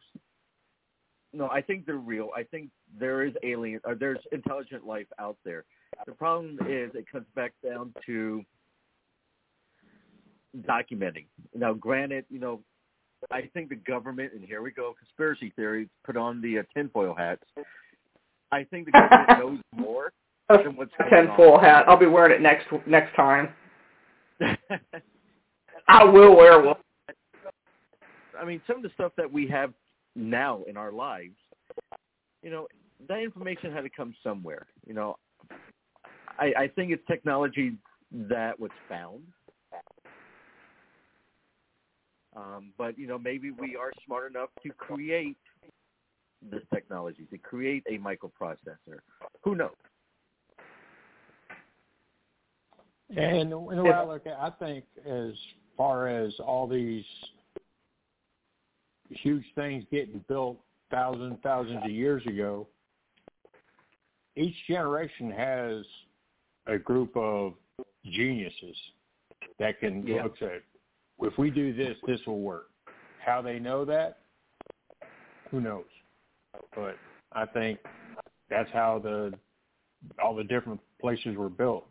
no, I think they're real. I think there is alien, or there's intelligent life out there. The problem is it comes back down to documenting. Now, granted, you know, I think the government, and here we go, conspiracy theories, put on the uh, tinfoil hats. I think the government knows more than what's going Tinfoil hat. I'll be wearing it next next time. I will wear one. I mean, some of the stuff that we have now in our lives, you know, that information had to come somewhere. You know, I, I think it's technology that was found. Um, but you know, maybe we are smart enough to create this technology, to create a microprocessor. Who knows? And way I look I think as far as all these huge things getting built thousands, thousands of years ago, each generation has a group of geniuses that can Yeah. look at if we do this, this will work. How they know that, who knows? But I think that's how the all the different places were built,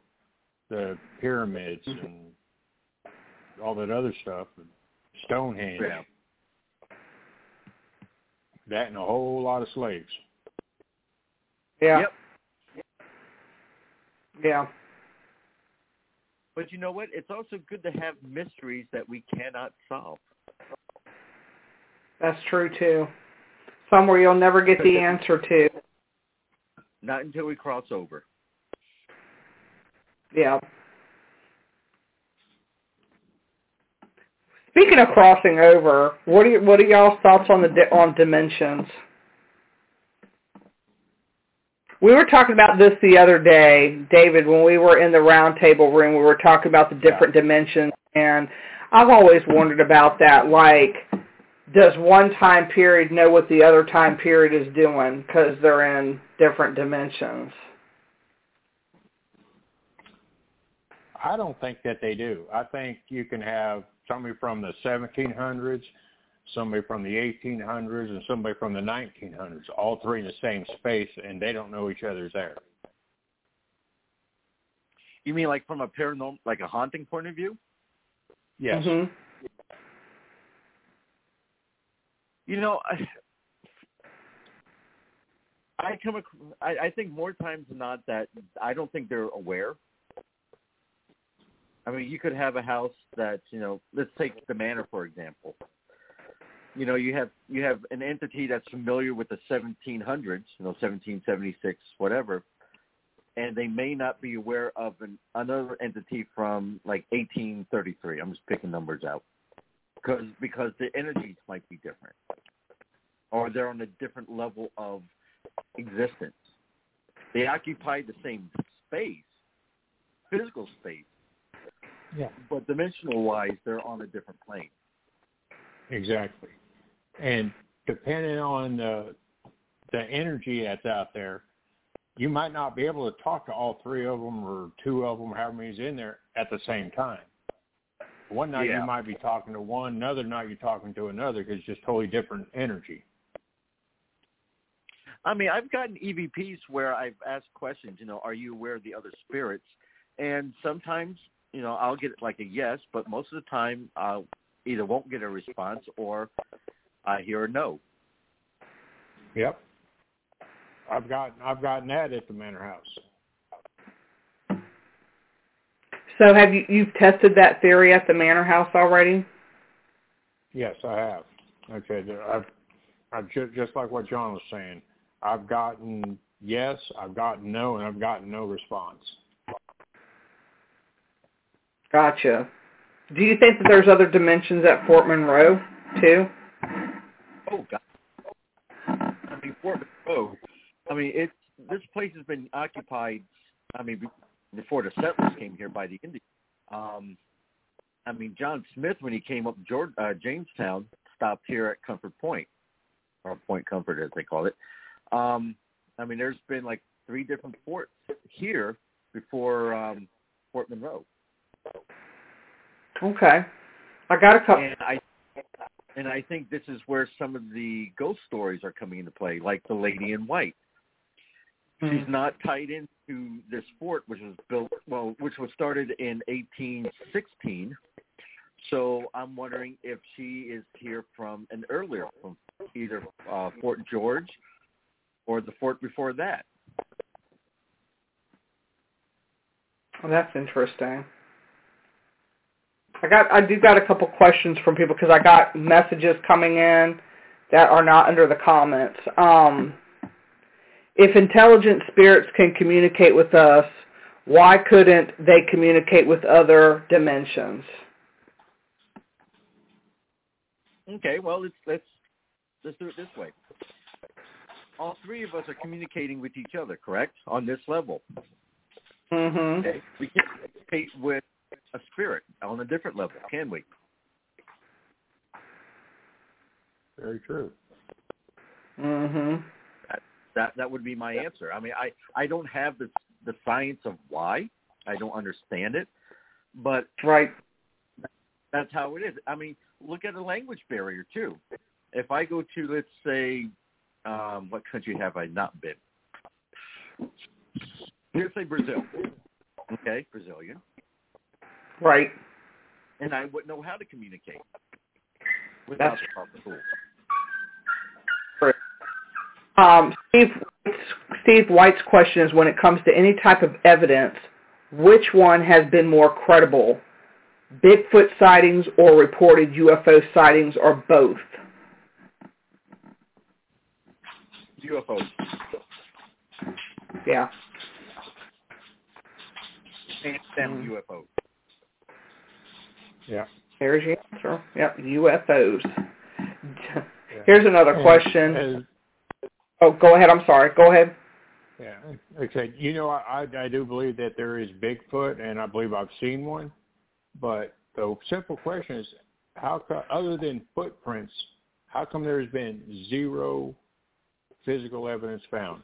the pyramids and all that other stuff, Stonehenge, Yeah. That and a whole lot of slaves. Yeah. Yep. Yeah. But you know what? It's also good to have mysteries that we cannot solve. That's true too. Somewhere you'll never get the answer to. Not until we cross over. Yeah. Speaking of crossing over, what are you, what are y'all's thoughts on the di- on dimensions? We were talking about this the other day, David, when we were in the roundtable room. We were talking about the different dimensions, and I've always wondered about that. Like, does one time period know what the other time period is doing because they're in different dimensions? I don't think that they do. I think you can have somebody from the 1700s, somebody from the 1800s, and somebody from the 1900s, all three in the same space, and they don't know each other's there. You mean like from a paranormal, like a haunting point of view? Yes. Mm-hmm. You know, I, I come. Ac- I, I think more times than not that I don't think they're aware. I mean, you could have a house that you know. Let's take the manor for example. You know, you have you have an entity that's familiar with the 1700s, you know, 1776, whatever, and they may not be aware of an, another entity from like 1833. I'm just picking numbers out because because the energies might be different, or they're on a different level of existence. They occupy the same space, physical space, Yeah. but dimensional wise, they're on a different plane. Exactly. And depending on the the energy that's out there, you might not be able to talk to all three of them or two of them, however many's in there at the same time. One night Yeah. you might be talking to one, another night you're talking to another because it's just totally different energy. I mean, I've gotten EVPs where I've asked questions. You know, are you aware of the other spirits? And sometimes, you know, I'll get like a yes, but most of the time, I either won't get a response or I hear a no. Yep. I've gotten I've gotten that at the Manor House. So have you you've tested that theory at the Manor House already? Yes, I have. Okay, I've, I've just, just like what John was saying. I've gotten yes, I've gotten no, and I've gotten no response. Gotcha. Do you think that there's other dimensions at Fort Monroe too? Oh God! I mean, Fort Monroe. I mean, it's this place has been occupied. I mean, before the settlers came here by the Indians. Um, I mean, John Smith, when he came up George, uh, Jamestown, stopped here at Comfort Point, or Point Comfort as they call it. Um, I mean, there's been like three different forts here before um, Fort Monroe, Okay. I got a couple. and I and I think this is where some of the ghost stories are coming into play, like the Lady in White. She's not tied into this fort, which was built well, which was started in 1816. So I'm wondering if she is here from an earlier, from either uh, Fort George or the fort before that. Well, that's interesting. I got I do got a couple questions from people because I got messages coming in that are not under the comments. Um, if intelligent spirits can communicate with us, why couldn't they communicate with other dimensions? Okay, well let's let's let's do it this way. All three of us are communicating with each other, correct? On this level. Mhm. Okay. We can't communicate with a spirit on a different level, can we? Very true. Mhm. That that would be my answer. I mean, I I don't have the the science of why. I don't understand it, but Right. that's how it is. I mean, look at the language barrier too. If I go to let's say, um, what country have I not been? Let's say Brazil. Okay, Brazilian, Right. and I wouldn't know how to communicate without That's- the tools. Um, Steve, Steve White's question is when it comes to any type of evidence, which one has been more credible? Bigfoot sightings or reported UFO sightings or both? UFOs. Yeah. Hands down UFOs. Yeah. There's your answer. Yep, UFOs. Here's another And question. as- Oh, go ahead. I'm sorry. Go ahead. yeah. Okay. You know, I I do believe that there is Bigfoot, and I believe I've seen one, but the simple question is, how come, other than footprints, how come there's been zero physical evidence found?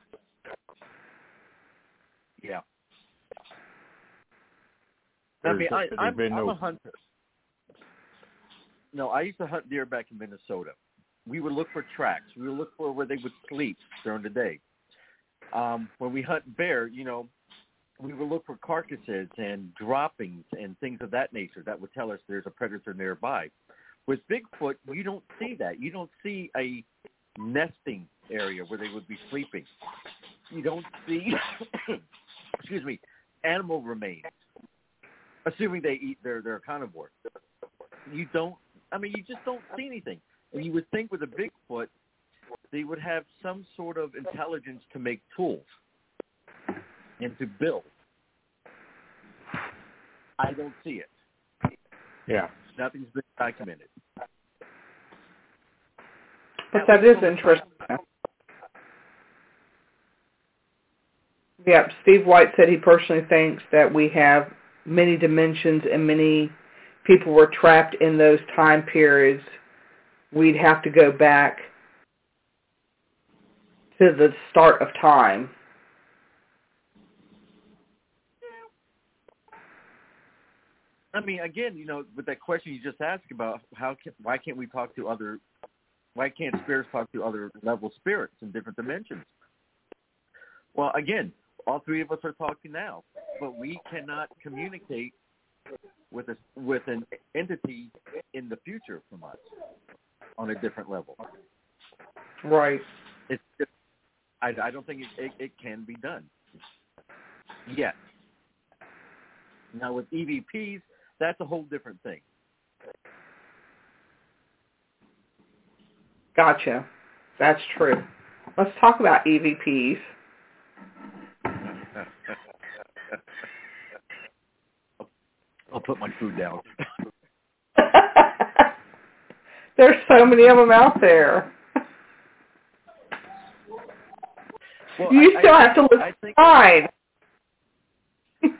Yeah. I mean, I I'm been I'm no- a hunter. No, I used to hunt deer back in Minnesota. We would look for tracks. We would look for where they would sleep during the day. Um, when we hunt bear, you know, we would look for carcasses and droppings and things of that nature that would tell us there's a predator nearby. With Bigfoot, you don't see that. You don't see a nesting area where they would be sleeping. You don't see, excuse me, animal remains, assuming they eat their their carnivore. You don't. I mean, you just don't see anything. And you would think with a Bigfoot, they would have some sort of intelligence to make tools and to build. I don't see it. Yeah. Nothing's been documented. But that is interesting. Yeah, Steve White said he personally thinks that we have many dimensions and many people were trapped in those time periods. We'd have to go back to the start of time. I mean, again, you know, with that question you just asked about how can, why can't we talk to other, why can't spirits talk to other level spirits in different dimensions? Well, again, all three of us are talking now, but we cannot communicate with a with an entity in the future from us on a different level. Right. It's just, I, I don't think it, it, it can be done yet. Now with EVPs, that's a whole different thing. Gotcha. That's true. Let's talk about EVPs. I'll put my food down. There's so many of them out there. Well, you I- still I have to think- look I think, fine.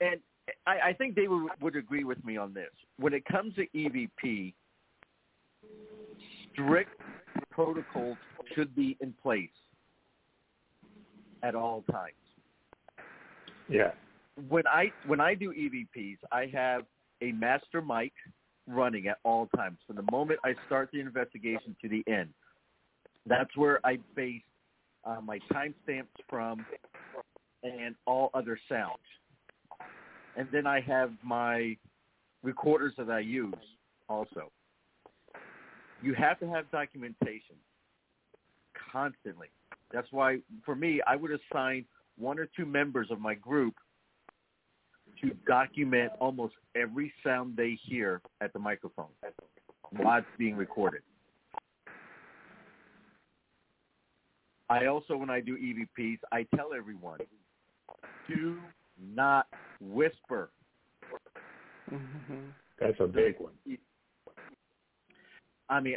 and I, I think David would, would agree with me on this. When it comes to EVP, strict protocols should be in place at all times. Yeah. When I when I do EVPs, I have a master mic running at all times from the moment I start the investigation to the end. That's where I base uh, my timestamps from and all other sounds. And then I have my recorders that I use also. You have to have documentation constantly. That's why, for me, I would assign one or two members of my group to document almost every sound they hear at the microphone while it's being recorded. I also, when I do EVPs, I tell everyone, do not whisper. Mhm. That's a big one. I mean,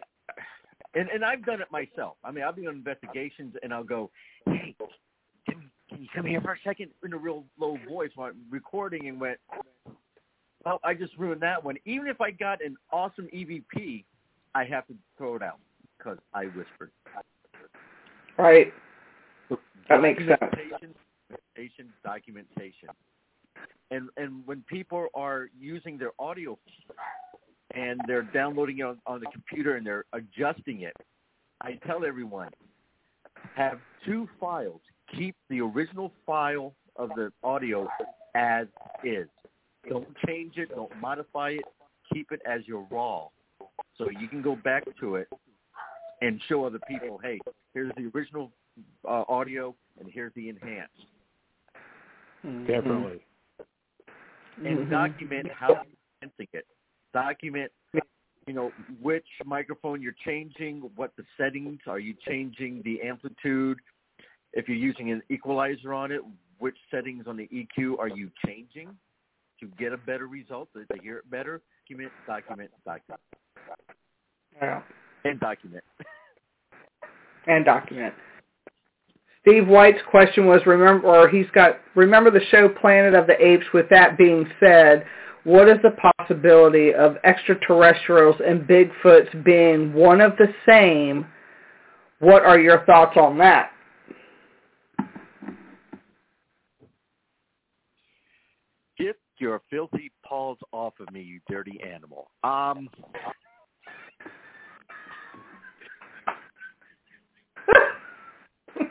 and and I've done it myself. I mean, I'll be on investigations and I'll go, "Hey, can, can you come here for a second in a real low voice while I'm recording?" And went, "Well, I just ruined that one." Even if I got an awesome EVP, I have to throw it out because I whispered. Right. That makes sense. Documentation, documentation, documentation. And and when people are using their audio and they're downloading it on, on the computer and they're adjusting it, I tell everyone have two files. Keep the original file of the audio as is. Don't change it. Don't modify it. Keep it as your raw, so you can go back to it and show other people, hey, here's the original uh, audio and here's the enhanced. Mhm. Definitely. and Mhm. document how you're enhancing it. Document, you know, which microphone you're changing, what the settings are you changing, the amplitude. If you're using an equalizer on it, which settings on the EQ are you changing to get a better result, to hear it better? Document, document, document, Yeah. and document. And document. Steve White's question was remember or he's got remember the show Planet of the Apes with that being said what is the possibility of extraterrestrials and Bigfoots being one of the same? What are your thoughts on that? Get your filthy paws off of me, you dirty animal. Um,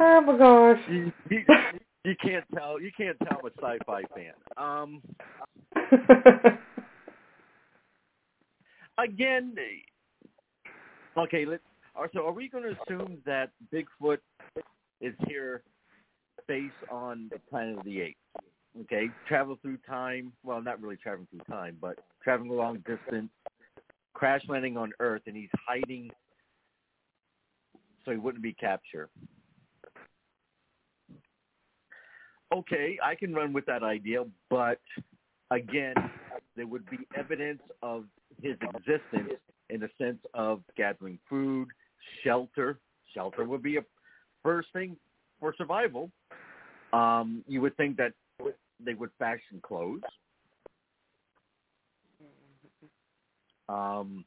oh my gosh. you, you, you can't tell. You can't tell I'm a sci-fi fan. Um, again, okay. Let's. So, are we going to assume that Bigfoot is here based on the Planet of the Apes? Okay, travel through time. Well, not really traveling through time, but traveling a long distance, crash landing on Earth, and he's hiding so he wouldn't be captured. Okay, I can run with that idea, but again, there would be evidence of his existence in the sense of gathering food, shelter. Shelter would be a first thing for survival. Um, you would think that they would fashion clothes. Um,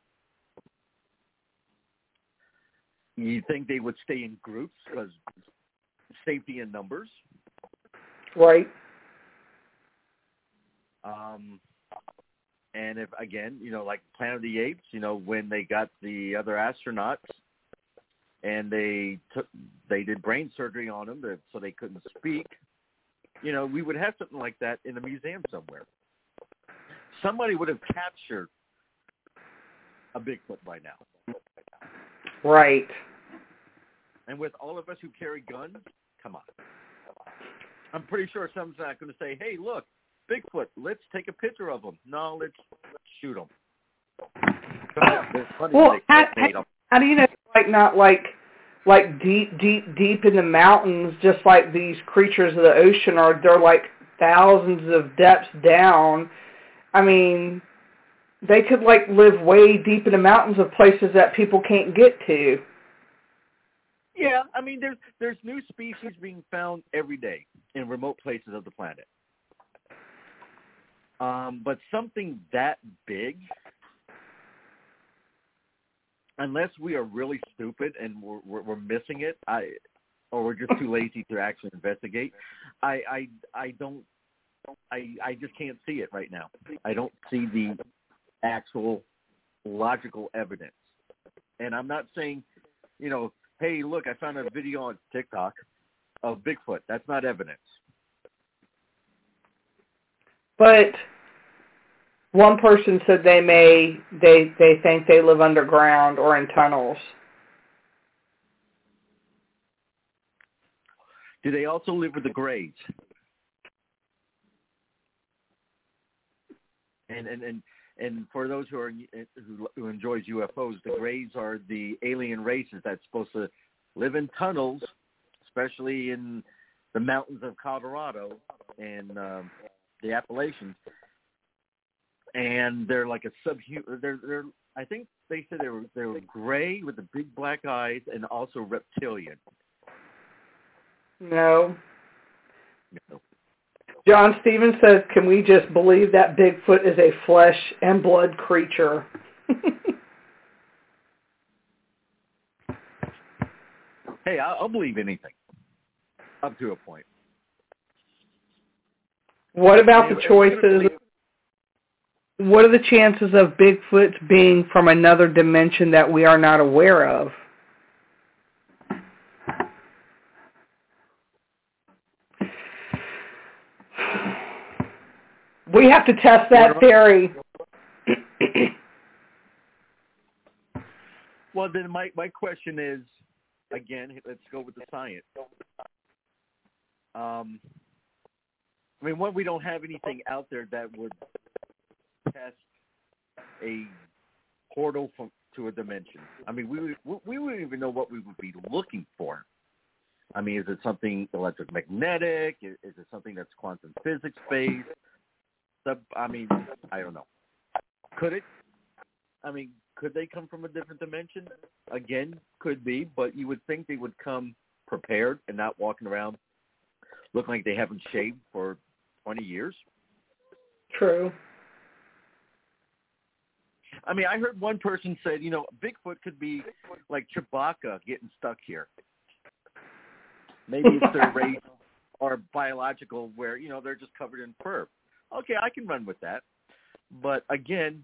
you think they would stay in groups because safety in numbers. Right. Um, and if again, you know, like Planet of the Apes, you know, when they got the other astronauts and they took they did brain surgery on them to, so they couldn't speak, you know, we would have something like that in a museum somewhere. Somebody would have captured a Bigfoot by now. Right. And with all of us who carry guns, come on. I'm pretty sure someone's not going to say, "Hey, look, Bigfoot. Let's take a picture of him." No, let's, let's shoot him. well, how, how, how do you know? Like not like like deep, deep, deep in the mountains, just like these creatures of the ocean are. They're like thousands of depths down. I mean, they could like live way deep in the mountains of places that people can't get to. Yeah, I mean, there's there's new species being found every day in remote places of the planet. Um, but something that big, unless we are really stupid and we're, we're, we're missing it, I, or we're just too lazy to actually investigate, I, I, I don't, I, I just can't see it right now. I don't see the actual logical evidence, and I'm not saying, you know, hey, look, I found a video on TikTok of Bigfoot. That's not evidence. But one person said they may they they think they live underground or in tunnels. Do they also live with the Greys? And and and and for those who are who, who enjoys UFOs, the Greys are the alien races that's supposed to live in tunnels, especially in the mountains of Colorado and um, the Appalachians. And they're like a subhuman. They're they're. I think they said they were they were gray with the big black eyes and also reptilian. No. No. John Stevens says, can we just believe that Bigfoot is a flesh and blood creature? hey, I'll, believe anything up to a point. What about the choices? What are the chances of Bigfoot being from another dimension that we are not aware of? We have to test that theory. well, then my my question is, again, let's go with the science. Um, I mean, one, we don't have anything out there that would test a portal from to a dimension. I mean, we we wouldn't even know what we would be looking for. I mean, is it something electromagnetic? Is, is it something that's quantum physics based? sub. I mean, I don't know. Could it? I mean, could they come from a different dimension? Again, could be, but you would think they would come prepared and not walking around look like they haven't shaved for 20 years. True. I mean, I heard one person said, you know, Bigfoot could be like Chewbacca getting stuck here. Maybe it's their race or biological where, you know, they're just covered in fur. Okay, I can run with that. But again,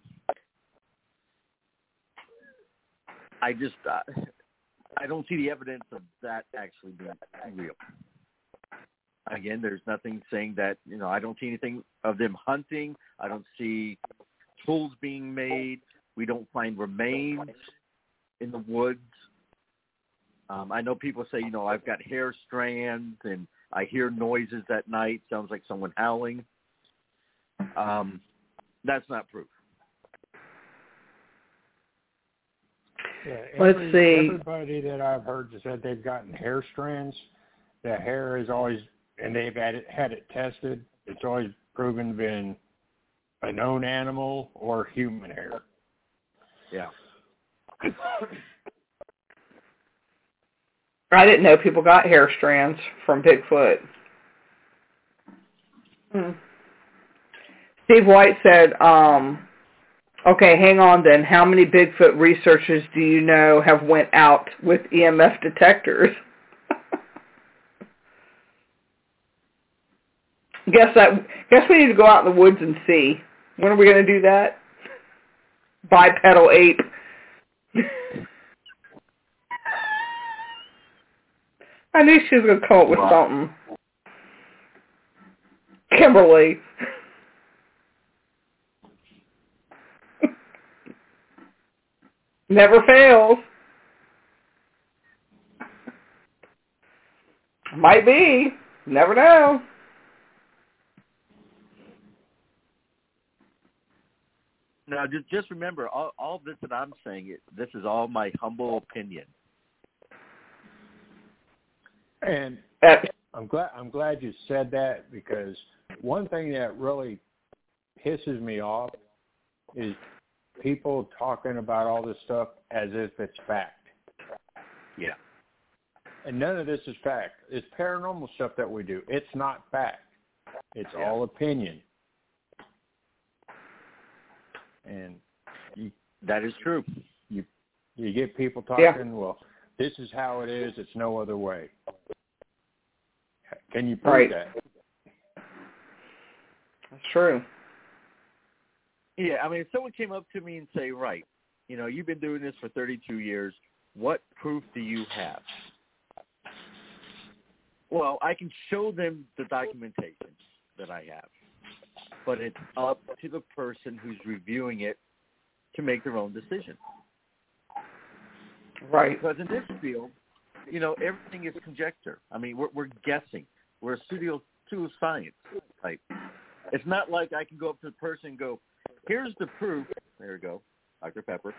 I just uh, I don't see the evidence of that actually being real. Again, there's nothing saying that, you know, I don't see anything of them hunting. I don't see tools being made. We don't find remains in the woods. Um, I know people say, you know, I've got hair strands and I hear noises at night. Sounds like someone howling. Um, that's not proof. Yeah, Let's see. Everybody that I've heard that said they've gotten hair strands, the hair is always, and they've had it had it tested. It's always proven to been a known animal or human hair. Yeah. I didn't know people got hair strands from Bigfoot. Hmm. Steve White said, um, okay, hang on then. How many Bigfoot researchers do you know have went out with EMF detectors? guess that guess we need to go out in the woods and see. When are we going to do that? Bipedal ape. I knew she was going to come up with Wow. something. Kimberly. Never fails. Might be. Never know. Now, just just remember, all all this that I'm saying, it, this is all my humble opinion. And I'm glad I'm glad you said that because one thing that really pisses me off is people talking about all this stuff as if it's fact. Yeah. And none of this is fact. It's paranormal stuff that we do. It's not fact. It's Yeah. all opinion. And you That is true. you get people talking, Yeah. well, this is how it is, it's no other way. Can you prove Right. that? That's true. Yeah, I mean, if someone came up to me and say, "Right, you know, you've been doing this for 32 years. What proof do you have?" Well, I can show them the documentation that I have, but it's up to the person who's reviewing it to make their own decision. Right. Because in this field, you know, everything is conjecture. I mean, we're, we're guessing. We're a studio pseudo science type. It's not like I can go up to the person and go, "Here's the proof." There you go, Dr. Pepper.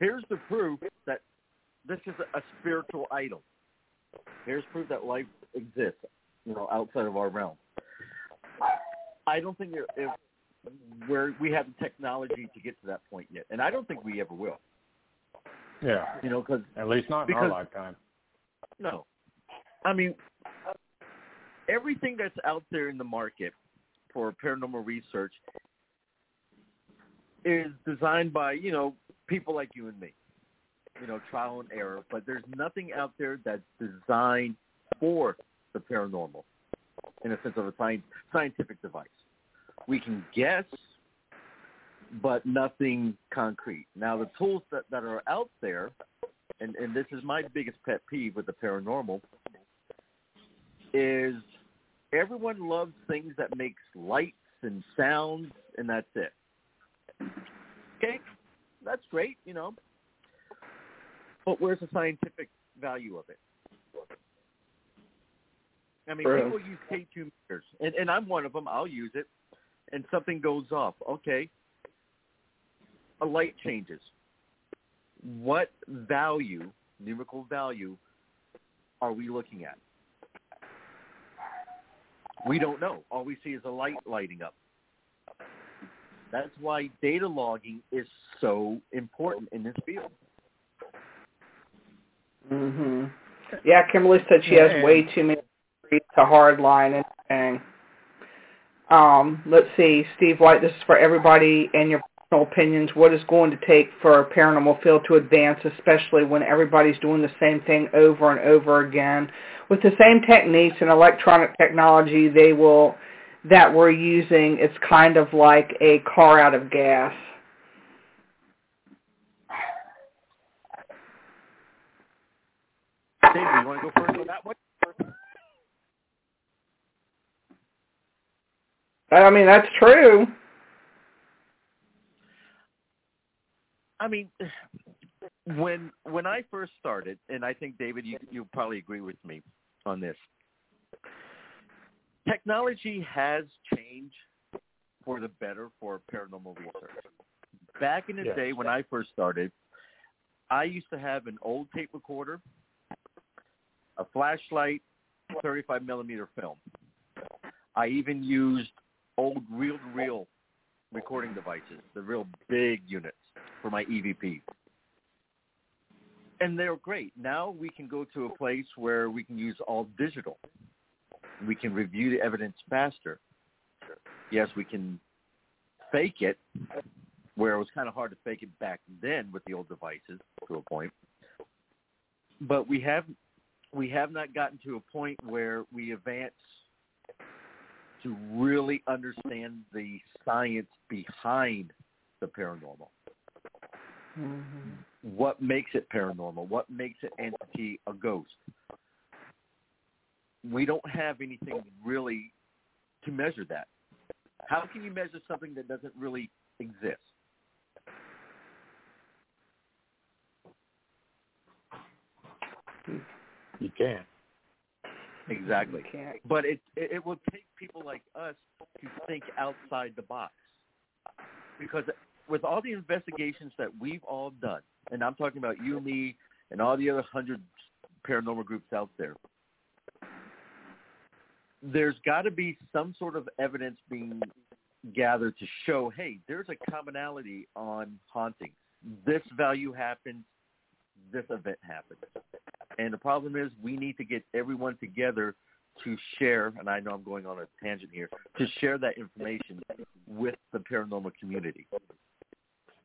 Here's the proof that this is a, a spiritual idol. Here's proof that life exists, you know, outside of our realm. I don't think if, we're, we have the technology to get to that point yet, and I don't think we ever will. Yeah. You know, because At least not in our lifetime. No. I mean, everything that's out there in the market for paranormal research is designed by, you know, people like you and me. You know, trial and error, but there's nothing out there that's designed for the paranormal in a sense of a science, scientific device. We can guess, but nothing concrete. Now, the tools that, that are out there and, and this is my biggest pet peeve with the paranormal, is everyone loves things that makes lights and sounds, and that's it. Okay, that's great, you know. But where's the scientific value of it? I mean, True. people use K2 meters, and, and I'm one of them. I'll use it, and something goes off. Okay, a light changes what value, numerical value, are we looking at? We don't know. All we see is a light lighting up. That's why data logging is so important in this field. Mhm. Yeah, Kimberly said she has way too many agree to hardline anything. Um, let's see, Steve White, this is for everybody and your personal opinions. What is going to take for a paranormal field to advance, especially when everybody's doing the same thing over and over again? With the same techniques and electronic technology they will that we're using, it's kind of like a car out of gas. Dave, you want to go first on that one? I mean, that's true. I mean, when when I first started, and I think David, you you probably agree with me on this. Technology has changed for the better for paranormal research. Back in the Yes. day when I first started, I used to have an old tape recorder, a flashlight, 35 millimeter film. I even used old reel-to-reel recording devices, the real big units for my EVP. And they're great. Now we can go to a place where we can use all digital. We can review the evidence faster. Yes, we can fake it, where it was kind of hard to fake it back then with the old devices to a point. But we have we have not gotten to a point where we advance to really understand the science behind the paranormal. Mm-hmm. What makes it paranormal? What makes an entity a ghost? We don't have anything really to measure that. How can you measure something that doesn't really exist? You can. Exactly. But it, it it will take people like us to think outside the box. Because with all the investigations that we've all done, and I'm talking about you, me, and all the other hundred paranormal groups out there, there's got to be some sort of evidence being gathered to show, hey, there's a commonality on hauntings. This value happens, this event happens. And the problem is we need to get everyone together to share, and I know I'm going on a tangent here, to share that information with the paranormal community.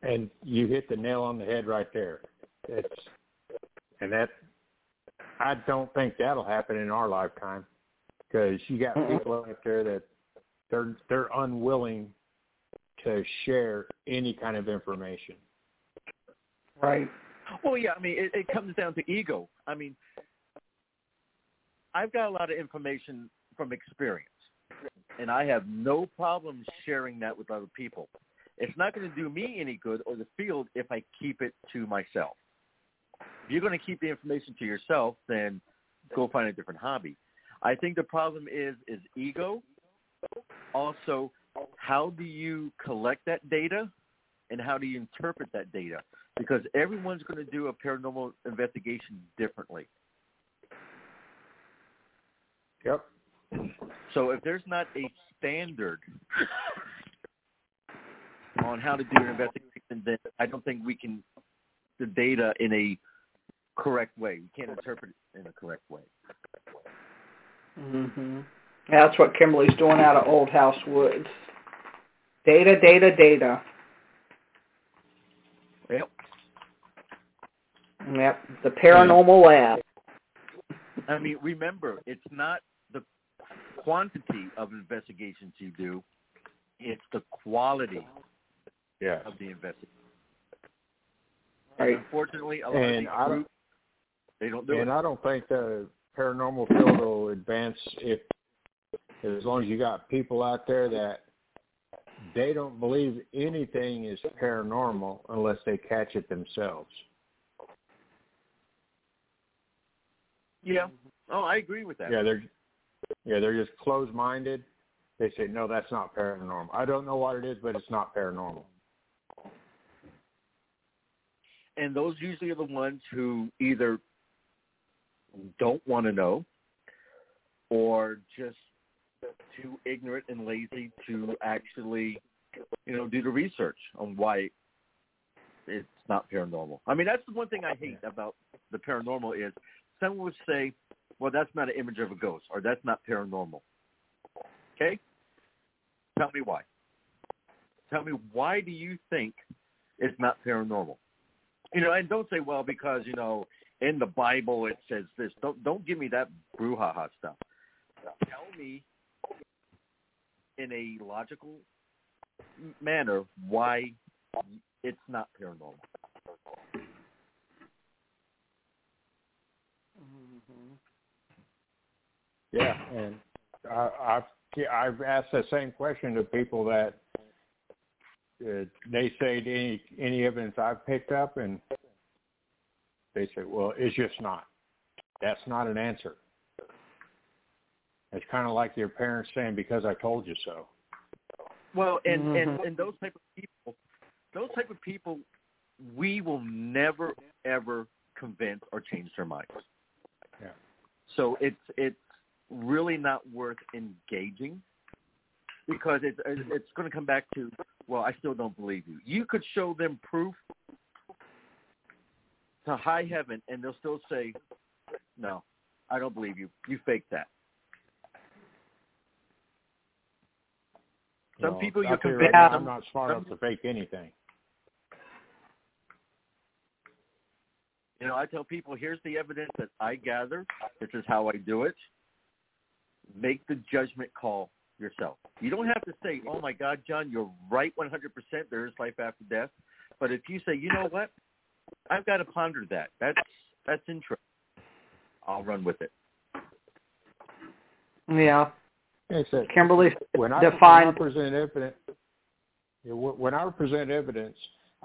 And you hit the nail on the head right there. It's and that I don't think that'll happen in our lifetime because you got people out there that they're they're unwilling to share any kind of information. Right. Well, yeah, I mean, it, it comes down to ego. I mean, I've got a lot of information from experience, and I have no problem sharing that with other people. It's not going to do me any good or the field if I keep it to myself. If you're going to keep the information to yourself, then go find a different hobby. I think the problem is is ego. Also, how do you collect that data, and how do you interpret that data? Because everyone's going to do a paranormal investigation differently. Yep. So if there's not a standard on how to do an investigation, then I don't think we can the data in a correct way. We can't interpret it in a correct way. hmm That's what Kimberly's doing out of Old House Woods. Data, data, data. Yep. Yep. The paranormal hmm. lab. I mean, remember, it's not the quantity of investigations you do; it's the quality Yeah. of the investigation. Right. Unfortunately, a lot And of these groups they don't do And it. I don't think the paranormal field will advance if as long as you got people out there that they don't believe anything is paranormal unless they catch it themselves. Yeah. Mm-hmm. Oh, I agree with that. Yeah, they're yeah, they're just closed minded. They say, No, that's not paranormal. I don't know what it is, but it's not paranormal. and those usually are the ones who either don't want to know or just too ignorant and lazy to actually you know do the research on why it's not paranormal i mean that's the one thing i hate about the paranormal is someone would say well, that's not an image of a ghost, or that's not paranormal. Okay? Tell me why. Tell me why do you think it's not paranormal? You know, and don't say, well, because you know, in the Bible it says this. Don't don't give me that brouhaha stuff. Tell me in a logical manner why it's not paranormal. Yeah, and I, I've I've asked the same question to people that uh, they say any any evidence I've picked up, and they say, well, it's just not. That's not an answer. It's kind of like your parents saying, because I told you so. Well, and Mm-hmm. and and those type of people, those type of people, we will never ever convince or change their minds. Yeah. So it's it's really not worth engaging because it's it's going to come back to well, I still don't believe you. You could show them proof to high heaven, and they'll still say, "No, I don't believe you. You faked that." Some Well, people you can right I'm not smart enough to fake anything. You know, I tell people, here's the evidence that I gather. This is how I do it. Make the judgment call yourself. You don't have to say, oh my God, John, you're right 100%. There is life after death. But if you say, you know what, I've got to ponder that. That's that's interesting. I'll run with it. Yeah. Like I Kimberly when I, when I present evidence, when I present evidence,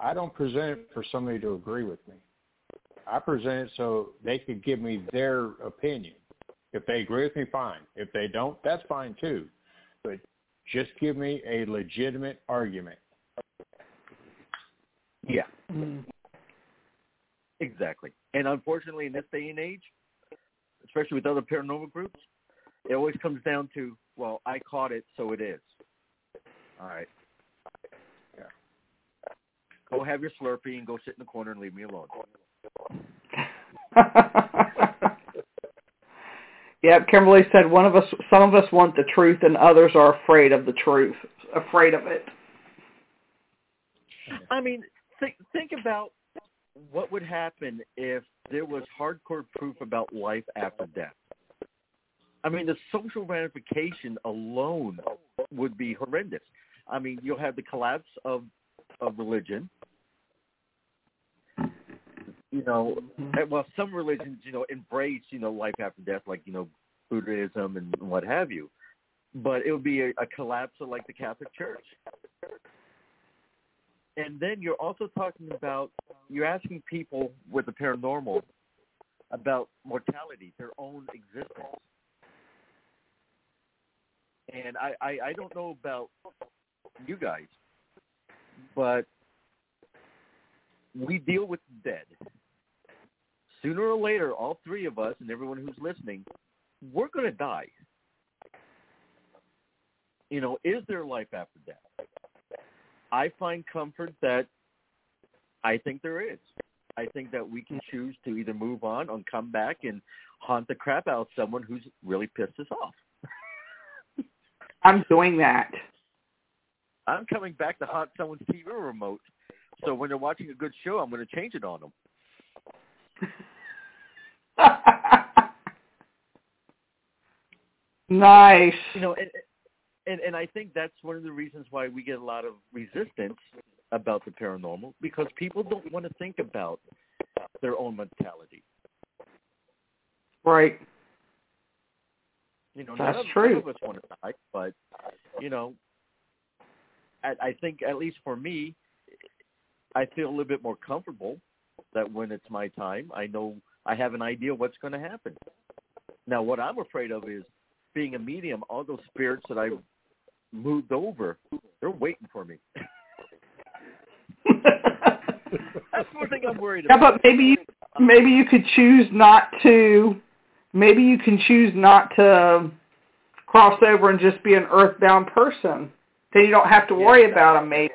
I don't present it for somebody to agree with me. I present it so they could give me their opinion. If they agree with me, fine. If they don't, that's fine too. But just give me a legitimate argument. Yeah, Mm. exactly. And unfortunately, in this day and age, especially with other paranormal groups, it always comes down to, well, I caught it, so it is. All right. Yeah. Go have your Slurpee and go sit in the corner and leave me alone. yeah, Kimberly said one of us some of us want the truth and others are afraid of the truth. Afraid of it. I mean, think think about what would happen if there was hardcore proof about life after death. I mean, the social ramification alone would be horrendous. I mean, you'll have the collapse of of religion. You know, mm-hmm. and, well, some religions, you know, embrace you know life after death, like you know Buddhism and what have you. But it would be a, a collapse of like the Catholic Church. And then you're also talking about you're asking people with the paranormal about mortality, their own existence. And I, I, I don't know about you guys, but we deal with the dead. Sooner or later, all three of us and everyone who's listening, we're going to die. You know, is there life after death? I find comfort that I think there is. I think that we can choose to either move on or come back and haunt the crap out of someone who's really pissed us off. I'm doing that. I'm coming back to haunt someone's TV remote. So when they're watching a good show, I'm going to change it on them. nice. You know, and, and and I think that's one of the reasons why we get a lot of resistance about the paranormal because people don't want to think about their own mentality. Right. You know, That's none true. None of us want to die, but you know, I, I think at least for me, I feel a little bit more comfortable that when it's my time, I know I have an idea what's going to happen. Now, what I'm afraid of is being a medium. All those spirits that I've moved over, they're waiting for me. That's one thing I'm worried yeah, about. but maybe you maybe you could choose not to. Maybe you can choose not to cross over and just be an earthbound person. Then you don't have to worry that- about them. Maybe.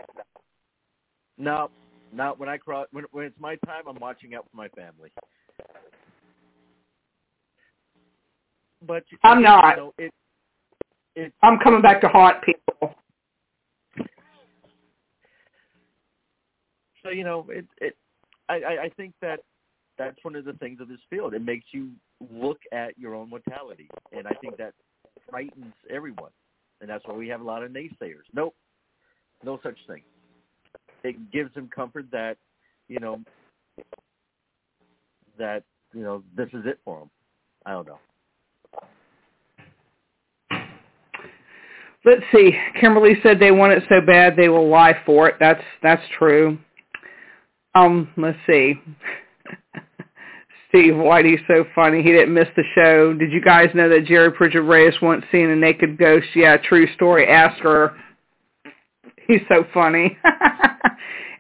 No, not when I cross. When, when it's my time, I'm watching out for my family. but I'm you not. know, it, it, I'm coming back to haunt people. so you know, it, it, I, I, I think that that's one of the things of this field. It makes you look at your own mortality, and I think that frightens everyone, and that's why we have a lot of naysayers. Nope, no such thing. It gives them comfort that, you know, that you know this is it for them. I don't know. Let's see. Kimberly said they want it so bad they will lie for it. That's that's true. Um, let's see. Steve Whitey's so funny. He didn't miss the show. Did you guys know that Jerry Pritchard Reyes once seen a naked ghost? Yeah, true story. Ask her. He's so funny.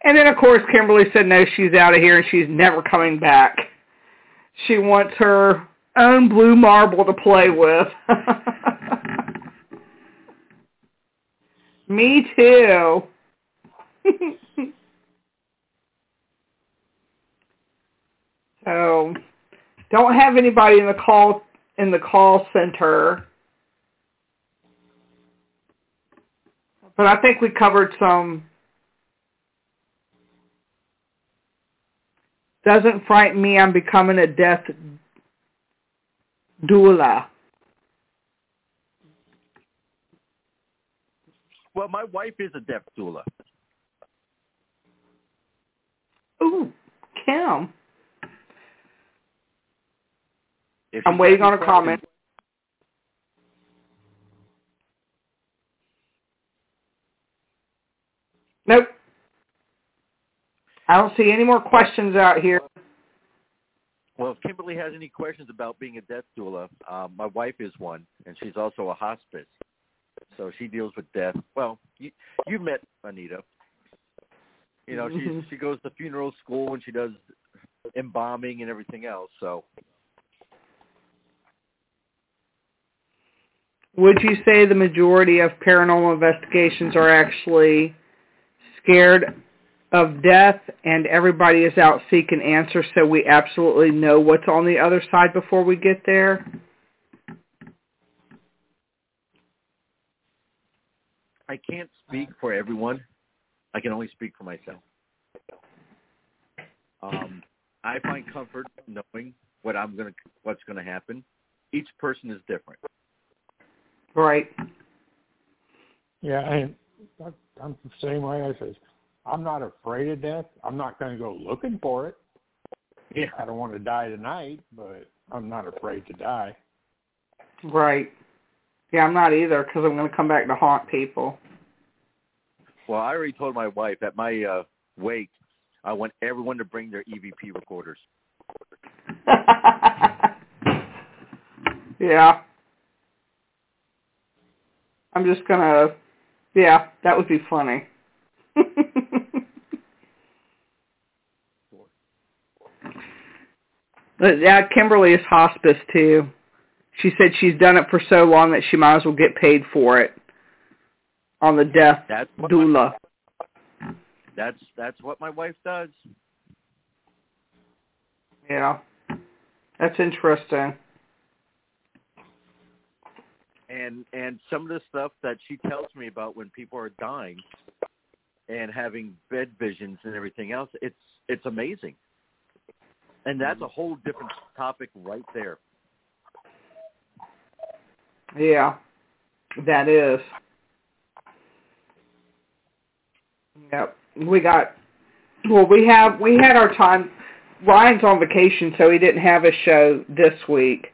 and then of course Kimberly said no, she's out of here and she's never coming back. She wants her own blue marble to play with. Me too. so, don't have anybody in the call in the call center. But I think we covered some doesn't frighten me. I'm becoming a death doula. Well, my wife is a death doula. Ooh, Kim. If I'm waiting on a comment. Nope. I don't see any more questions out here. Well, if Kimberly has any questions about being a death doula, um, my wife is one, and she's also a hospice. So she deals with death. Well, you you met Anita. You know, she Mhm. she goes to funeral school and she does embalming and everything else. So Would you say the majority of paranormal investigations are actually scared of death and everybody is out seeking answers so we absolutely know what's on the other side before we get there? I can't speak for everyone. I can only speak for myself. Um, I find comfort knowing what I'm gonna what's gonna happen. Each person is different. Right. Yeah, I- I'm the same way. I says, I'm not afraid of death. I'm not going to go looking for it. Yeah. I don't want to die tonight, but I'm not afraid to die. Right. Yeah, I'm not either because I'm going to come back to haunt people. Well, I already told my wife at my uh, wake, I want everyone to bring their EVP recorders. yeah. I'm just gonna, yeah, that would be funny. But, yeah, Kimberly is hospice too. She said she's done it for so long that she might as well get paid for it on the death That's what my, doula. that's that's what my wife does. Yeah, that's interesting. And and some of the stuff that she tells me about when people are dying and having bed visions and everything else, it's it's amazing. And that's a whole different topic right there. Yeah, that is. Yep. We got well we have we had our time Ryan's on vacation so he didn't have a show this week.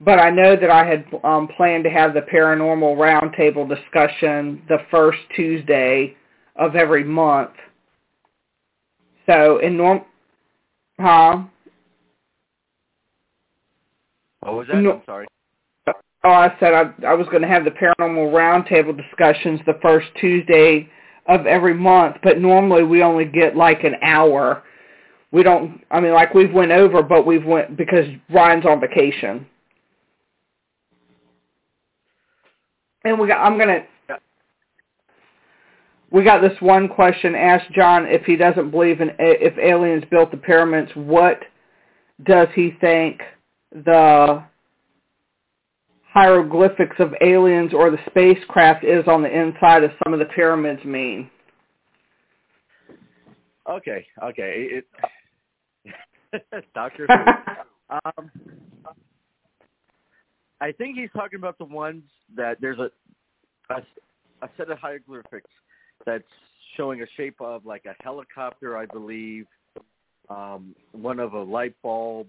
But I know that I had um planned to have the paranormal roundtable discussion the first Tuesday of every month. So in norm huh? What was that? No. I'm sorry. Oh, I said I, I was going to have the paranormal roundtable discussions the first Tuesday of every month, but normally we only get like an hour. We don't. I mean, like we've went over, but we've went because Ryan's on vacation, and we got. I'm gonna. We got this one question. Ask John if he doesn't believe in if aliens built the pyramids. What does he think the hieroglyphics of aliens or the spacecraft is on the inside of some of the pyramids mean. Okay, okay. It, Doctor um, I think he's talking about the ones that there's a, a a set of hieroglyphics that's showing a shape of like a helicopter, I believe, um, one of a light bulb,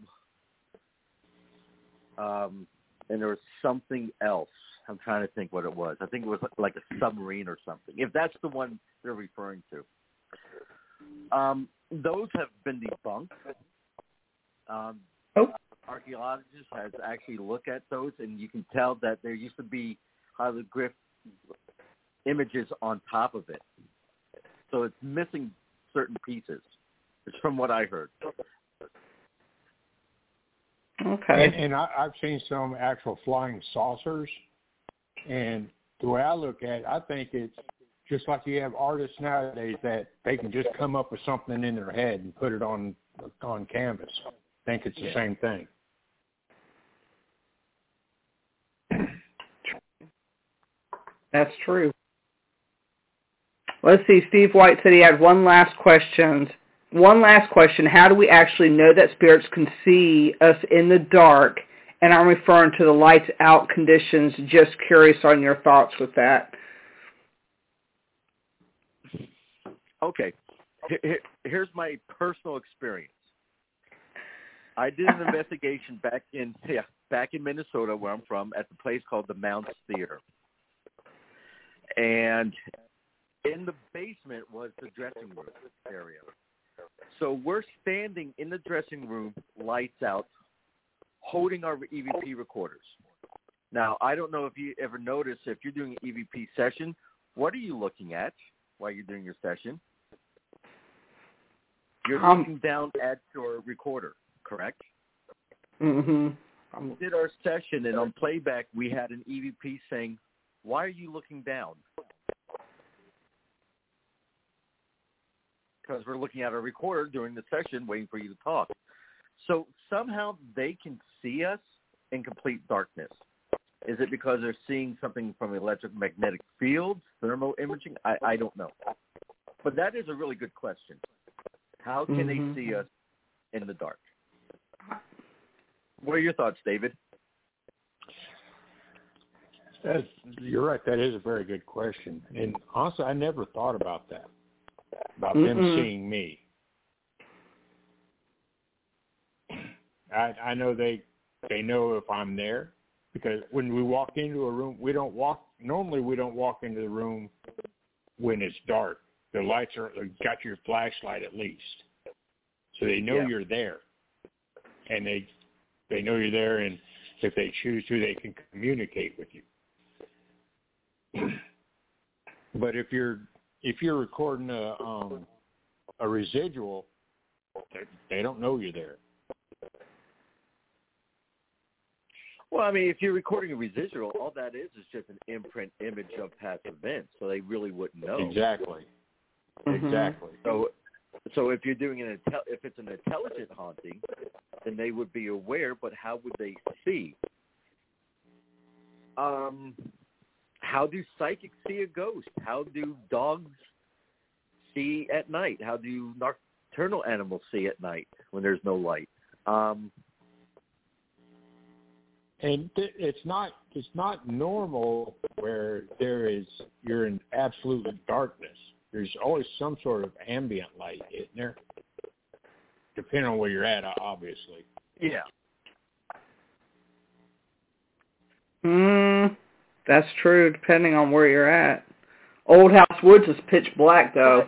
um, and there was something else. I'm trying to think what it was. I think it was like a submarine or something. If that's the one they're referring to, um, those have been debunked. Um, oh. Archaeologists has actually looked at those, and you can tell that there used to be hieroglyph images on top of it. So it's missing certain pieces. It's from what I heard. Okay. And, and I, I've seen some actual flying saucers, and the way I look at it, I think it's just like you have artists nowadays that they can just come up with something in their head and put it on on canvas. I think it's the Yeah. same thing. That's true. Let's see. Steve White said he had one last question. One last question. How do we actually know that spirits can see us in the dark? And I'm referring to the lights out conditions. Just curious on your thoughts with that. Okay. Here- here- Here's my personal experience. I did an investigation back in yeah, back in Minnesota where I'm from at the place called the Mounds Theater. And in the basement was the dressing room area. So we're standing in the dressing room, lights out, holding our EVP recorders. Now, I don't know if you ever notice if you're doing an EVP session, what are you looking at while you're doing your session? You're Um, looking down at your recorder, correct? Mm-hmm. We did our session, and on playback, we had an EVP saying, "Why are you looking down?" Because we're looking at our recorder during the session, waiting for you to talk. So somehow they can see us in complete darkness. Is it because they're seeing something from electromagnetic fields, thermal imaging? I, I don't know. But that is a really good question. How can Mhm. they see us in the dark? What are your thoughts, David? That's, you're right. That is a very good question. And honestly, I never thought about that, about them Mm-mm. seeing me. I I know they they know if I'm there because when we walk into a room, we don't walk. Normally, we don't walk into the room when it's dark. The lights are got your flashlight at least, so they know Yeah. you're there, and they they know you're there, and if they choose to, they can communicate with you. but if you're if you're recording a um a residual, they, they don't know you're there. Well, I mean, if you're recording a residual, all that is is just an imprint image of past events, so they really wouldn't know. Exactly. Mhm. Exactly. So, so if you're doing an intel- if it's an intelligent haunting, then they would be aware. But how would they see? Um, how do psychics see a ghost? How do dogs see at night? How do nocturnal animals see at night when there's no light? Um, And th- it's not it's not normal where there is you're in absolute darkness. There's always some sort of ambient light, isn't there? Depending on where you're at, obviously. yeah. Mm, that's true, depending on where you're at. Old House Woods is pitch black, though.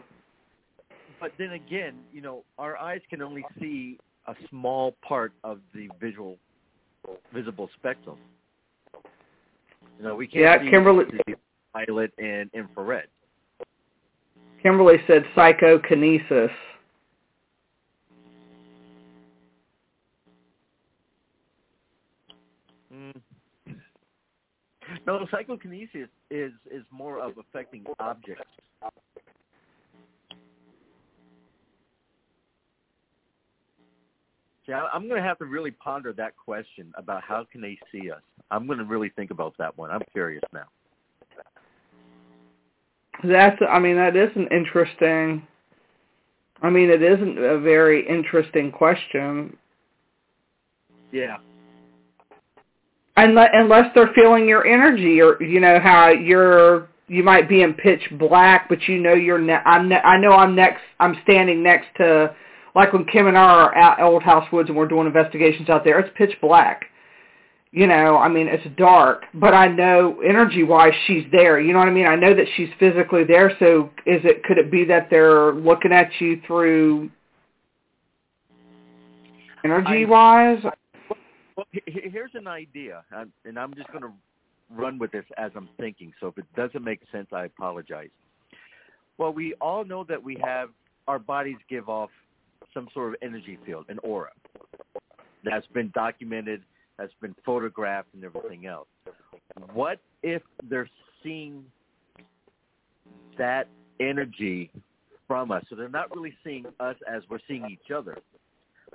But then again, you know, our eyes can only see a small part of the visual visible spectrum. You know, we can't Yeah, see Kimberly- the violet and infrared. Kimberly said psychokinesis. No, psychokinesis is is more of affecting objects. See, I'm going to have to really ponder that question about how can they see us. I'm going to really think about that one. I'm curious now. That's. I mean, that is an interesting. I mean, it isn't a very interesting question. Yeah. Unless, unless they're feeling your energy, or you know how you're, you might be in pitch black, but you know you're. Ne- I'm. Ne- I know I'm next. I'm standing next to, like when Kim and I are at Old House Woods and we're doing investigations out there. It's pitch black. You know, I mean, it's dark, but I know energy-wise she's there. You know what I mean? I know that she's physically there. So, is it? Could it be that they're looking at you through energy-wise? Well, he- he- here's an idea, and and I'm just going to run with this as I'm thinking. So if it doesn't make sense, I apologize. Well, we all know that we have our bodies give off some sort of energy field, an aura. That's been documented, that's been photographed, and everything else. What if they're seeing that energy from us? So they're not really seeing us as we're seeing each other,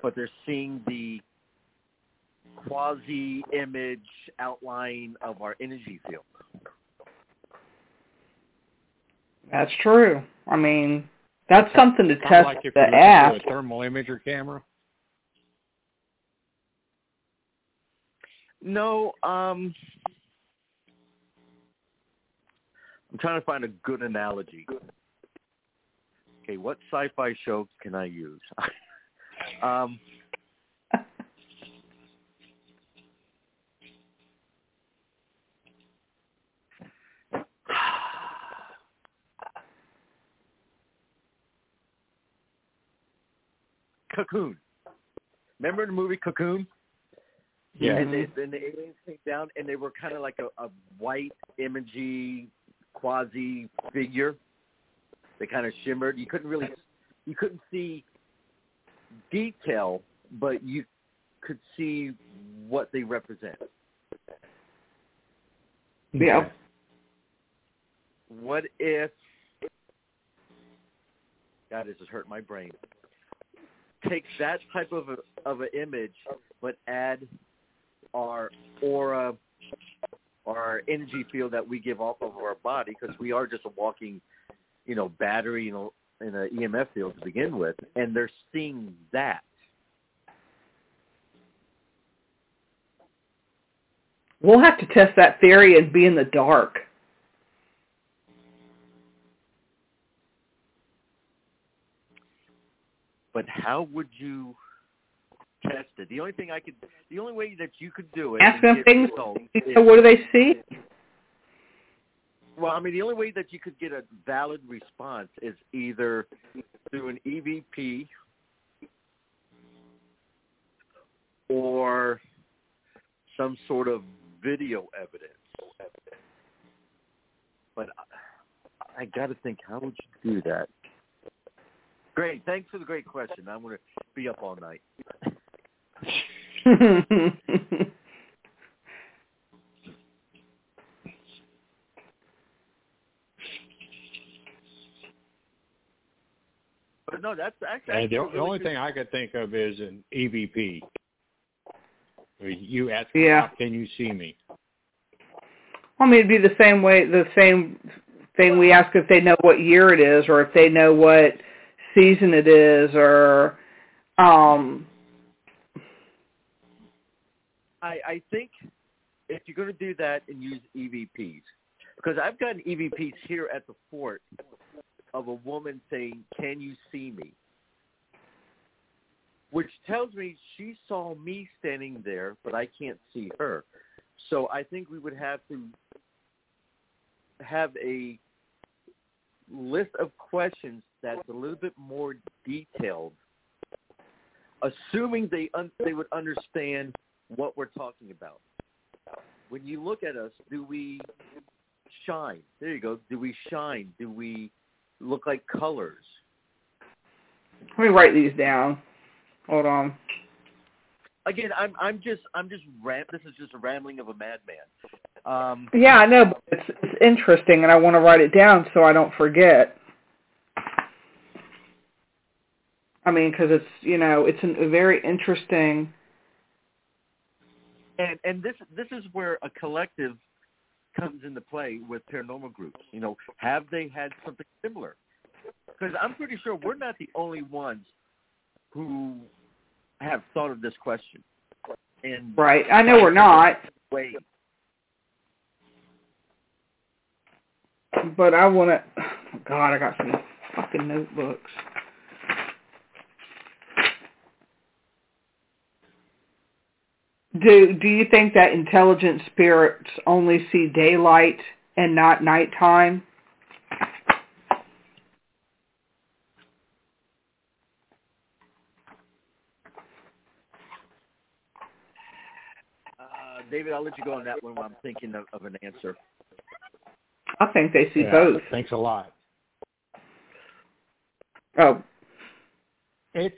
but they're seeing the quasi image outline of our energy field. That's true. I mean, that's something to Kind test like if the you look app. a thermal imager camera. No, um I'm trying to find a good analogy. Okay, what sci-fi show can I use? um Cocoon. Remember the movie Cocoon? Yeah. And, mm-hmm. they, and the aliens came down, and they were kind of like a, a white, imagey, quasi figure. They kind of shimmered. You couldn't really, you couldn't see detail, but you could see what they represent. Yeah. What if? God, this is hurting my brain. Take that type of a, of an image, but add our aura, our energy field that we give off of our body, because we are just a walking, you know, battery in a, in an EMF field to begin with, and they're seeing that. We'll have to test that theory and be in the dark. But how would you test it? The only thing I could, the only way that you could do it, Ask them things. is- what do they see? Well, I mean, the only way that you could get a valid response is either through an EVP or some sort of video evidence. But I, I got to think, how would you do that? Great. Thanks for the great question. I'm going to be up all night. But no, that's actually the, a the really only good- thing I could think of is an EVP. You ask, Yeah. how can you see me? I mean, it'd be the same way, the same thing we ask if they know what year it is, or if they know what season it is, or um, I, I think if you're going to do that and use EVPs, because I've gotten EVPs here at the fort of a woman saying, "Can you see me?" Which tells me she saw me standing there, but I can't see her. So I think we would have to have a list of questions that's a little bit more detailed, assuming they un- they would understand what we're talking about. When you look at us, do we shine? There you go. Do we shine? Do we look like colors? let me write these down. Hold on. Again, I'm I'm just I'm just ram- this is just a rambling of a madman. Um, Yeah, I know, but it's it's interesting, and I want to write it down so I don't forget. I mean, because it's you know it's an, a very interesting. And and this this is where a collective comes into play with paranormal groups. You know, have they had something similar? Because I'm pretty sure we're not the only ones who have thought of this question. And right, I know we're not. Wait. But I want to. God, I got some fucking notebooks. Do Do you think that intelligent spirits only see daylight and not nighttime? Uh, David, I'll let you go on that one while I'm thinking of, of an answer. I think they see Yeah, both. Thanks a lot. Oh, It's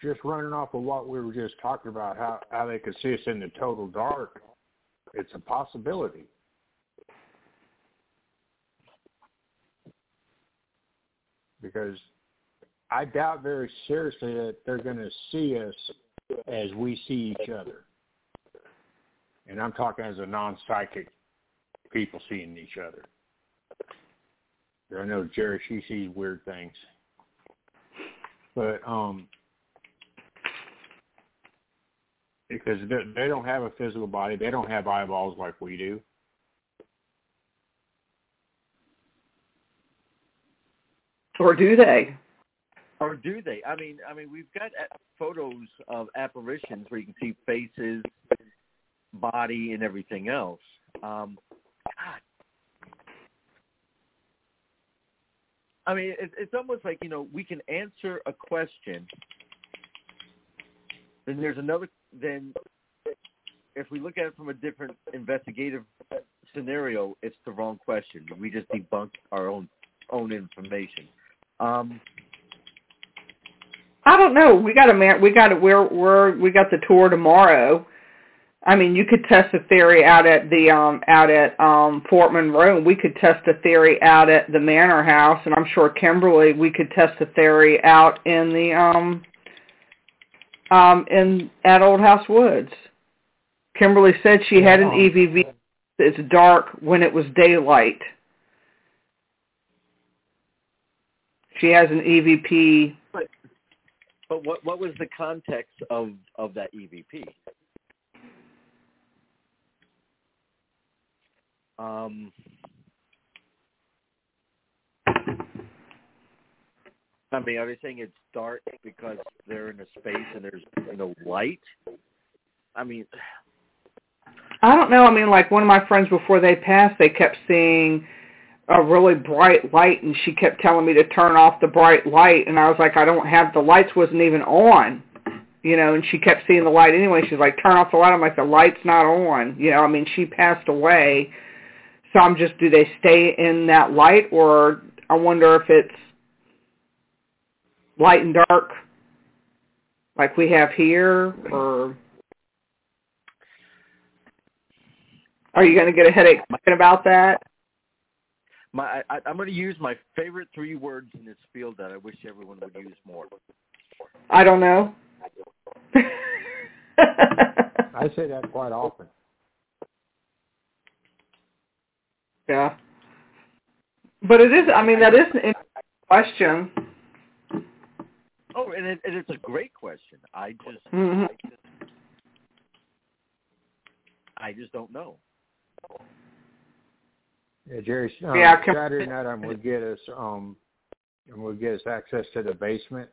just running off of what we were just talking about, how how they could see us in the total dark. It's a possibility. Because I doubt very seriously that they're going to see us as we see each other. And I'm talking as a non-psychic people seeing each other. I know Jerry, she sees weird things. But um because they they don't have a physical body, they don't have eyeballs like we do. or do they? Or do they? I mean, I mean, we've got uh, photos of apparitions where you can see faces, body, and everything else. Um, God. I mean, it, it's almost like you know we can answer a question, then there's another. Then, if we look at it from a different investigative scenario, it's the wrong question. We just debunk our own own information. Um, I don't know. We got a. We got a, we're we're we got the tour tomorrow. I mean, you could test a theory out at the um out at um Fort Monroe. We could test a theory out at the Manor House, and I'm sure Kimberly. We could test a theory out in the um um in at Old House Woods. Kimberly said she had an EVP. It's dark when it was daylight. She has an EVP. But what what was the context of of that EVP? Um, I mean, are they saying it's dark because they're in a space and there's no light? I mean, I don't know. I mean, like one of my friends before they passed, they kept seeing a really bright light, and she kept telling me to turn off the bright light, and I was like, I don't have the lights wasn't even on, you know. And she kept seeing the light anyway. She's like, turn off the light. I'm like, the light's not on, you know. I mean, she passed away, so I'm just, do they stay in that light, or I wonder if it's light and dark, like we have here, or are you going to get a headache thinking about that? my I, I'm going to use my favorite three words in this field that I wish everyone would use more. I don't know. I say that quite often. yeah. But it is, I mean, that is an interesting question. Oh, and, it, and it's a great question. I just, Mhm. I just, I just don't know. Yeah, Jerry. Um, Yeah, come- Saturday night I'm gonna get us um, I'm gonna get us access to the basement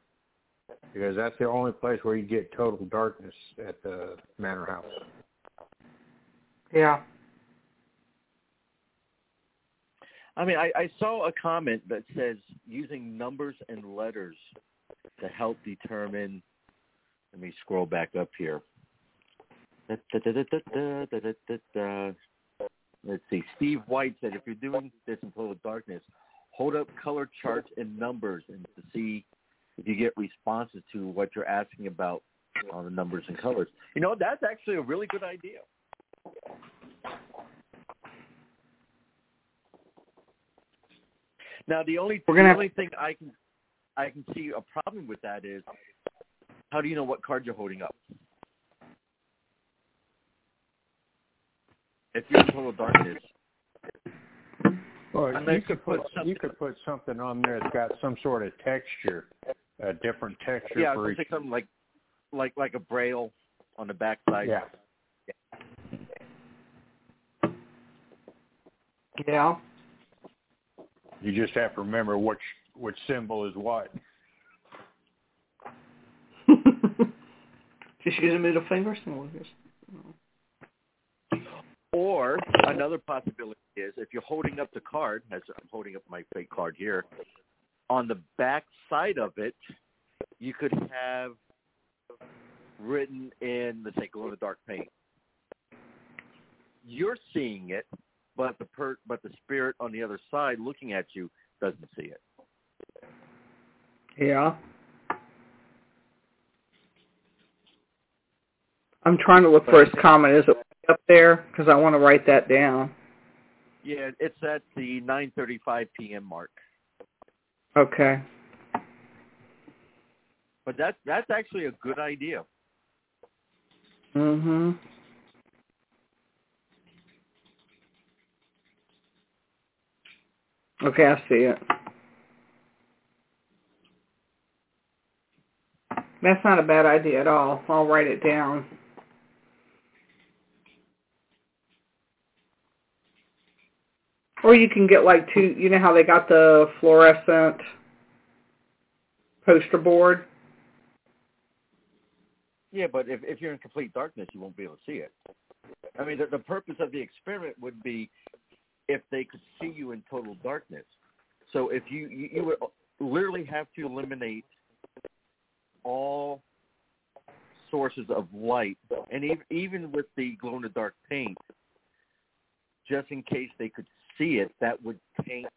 because that's the only place where you get total darkness at the manor house. Yeah. I mean, I, I saw a comment that says using numbers and letters to help determine. Let me scroll back up here. Let's see. Steve White said, if you're doing this in total darkness, hold up color charts and numbers and to see if you get responses to what you're asking about on the numbers and colors. You know, that's actually a really good idea. Now, the only, the only thing I can I can see a problem with that is how do you know what card you're holding up? If you're in total darkness, Well, you could put put something- you could put something on there that's got some sort of texture, a different texture yeah, for it's each. something like like like a braille on the back side. Yeah. Yeah. You just have to remember which which symbol is what. Just use a middle finger symbol. Just- Or another possibility is if you're holding up the card, as I'm holding up my fake card here, on the back side of it, you could have written in, let's say, glow in the dark paint. You're seeing it, but the per, but the spirit on the other side looking at you doesn't see it. Yeah. I'm trying to look for his comment. Is it up there? Because I want to write that down. Yeah, it's at the 9:35 p.m. mark. Okay. But that's that's actually a good idea. Mhm. Okay, I see it. That's not a bad idea at all. I'll write it down. Or you can get like two, you know how they got the fluorescent poster board? Yeah, but if if you're in complete darkness, you won't be able to see it. I mean, the, the purpose of the experiment would be if they could see you in total darkness. So if you you, you would literally have to eliminate all sources of light, and even with the glow in the dark paint, just in case they could see it, that would taint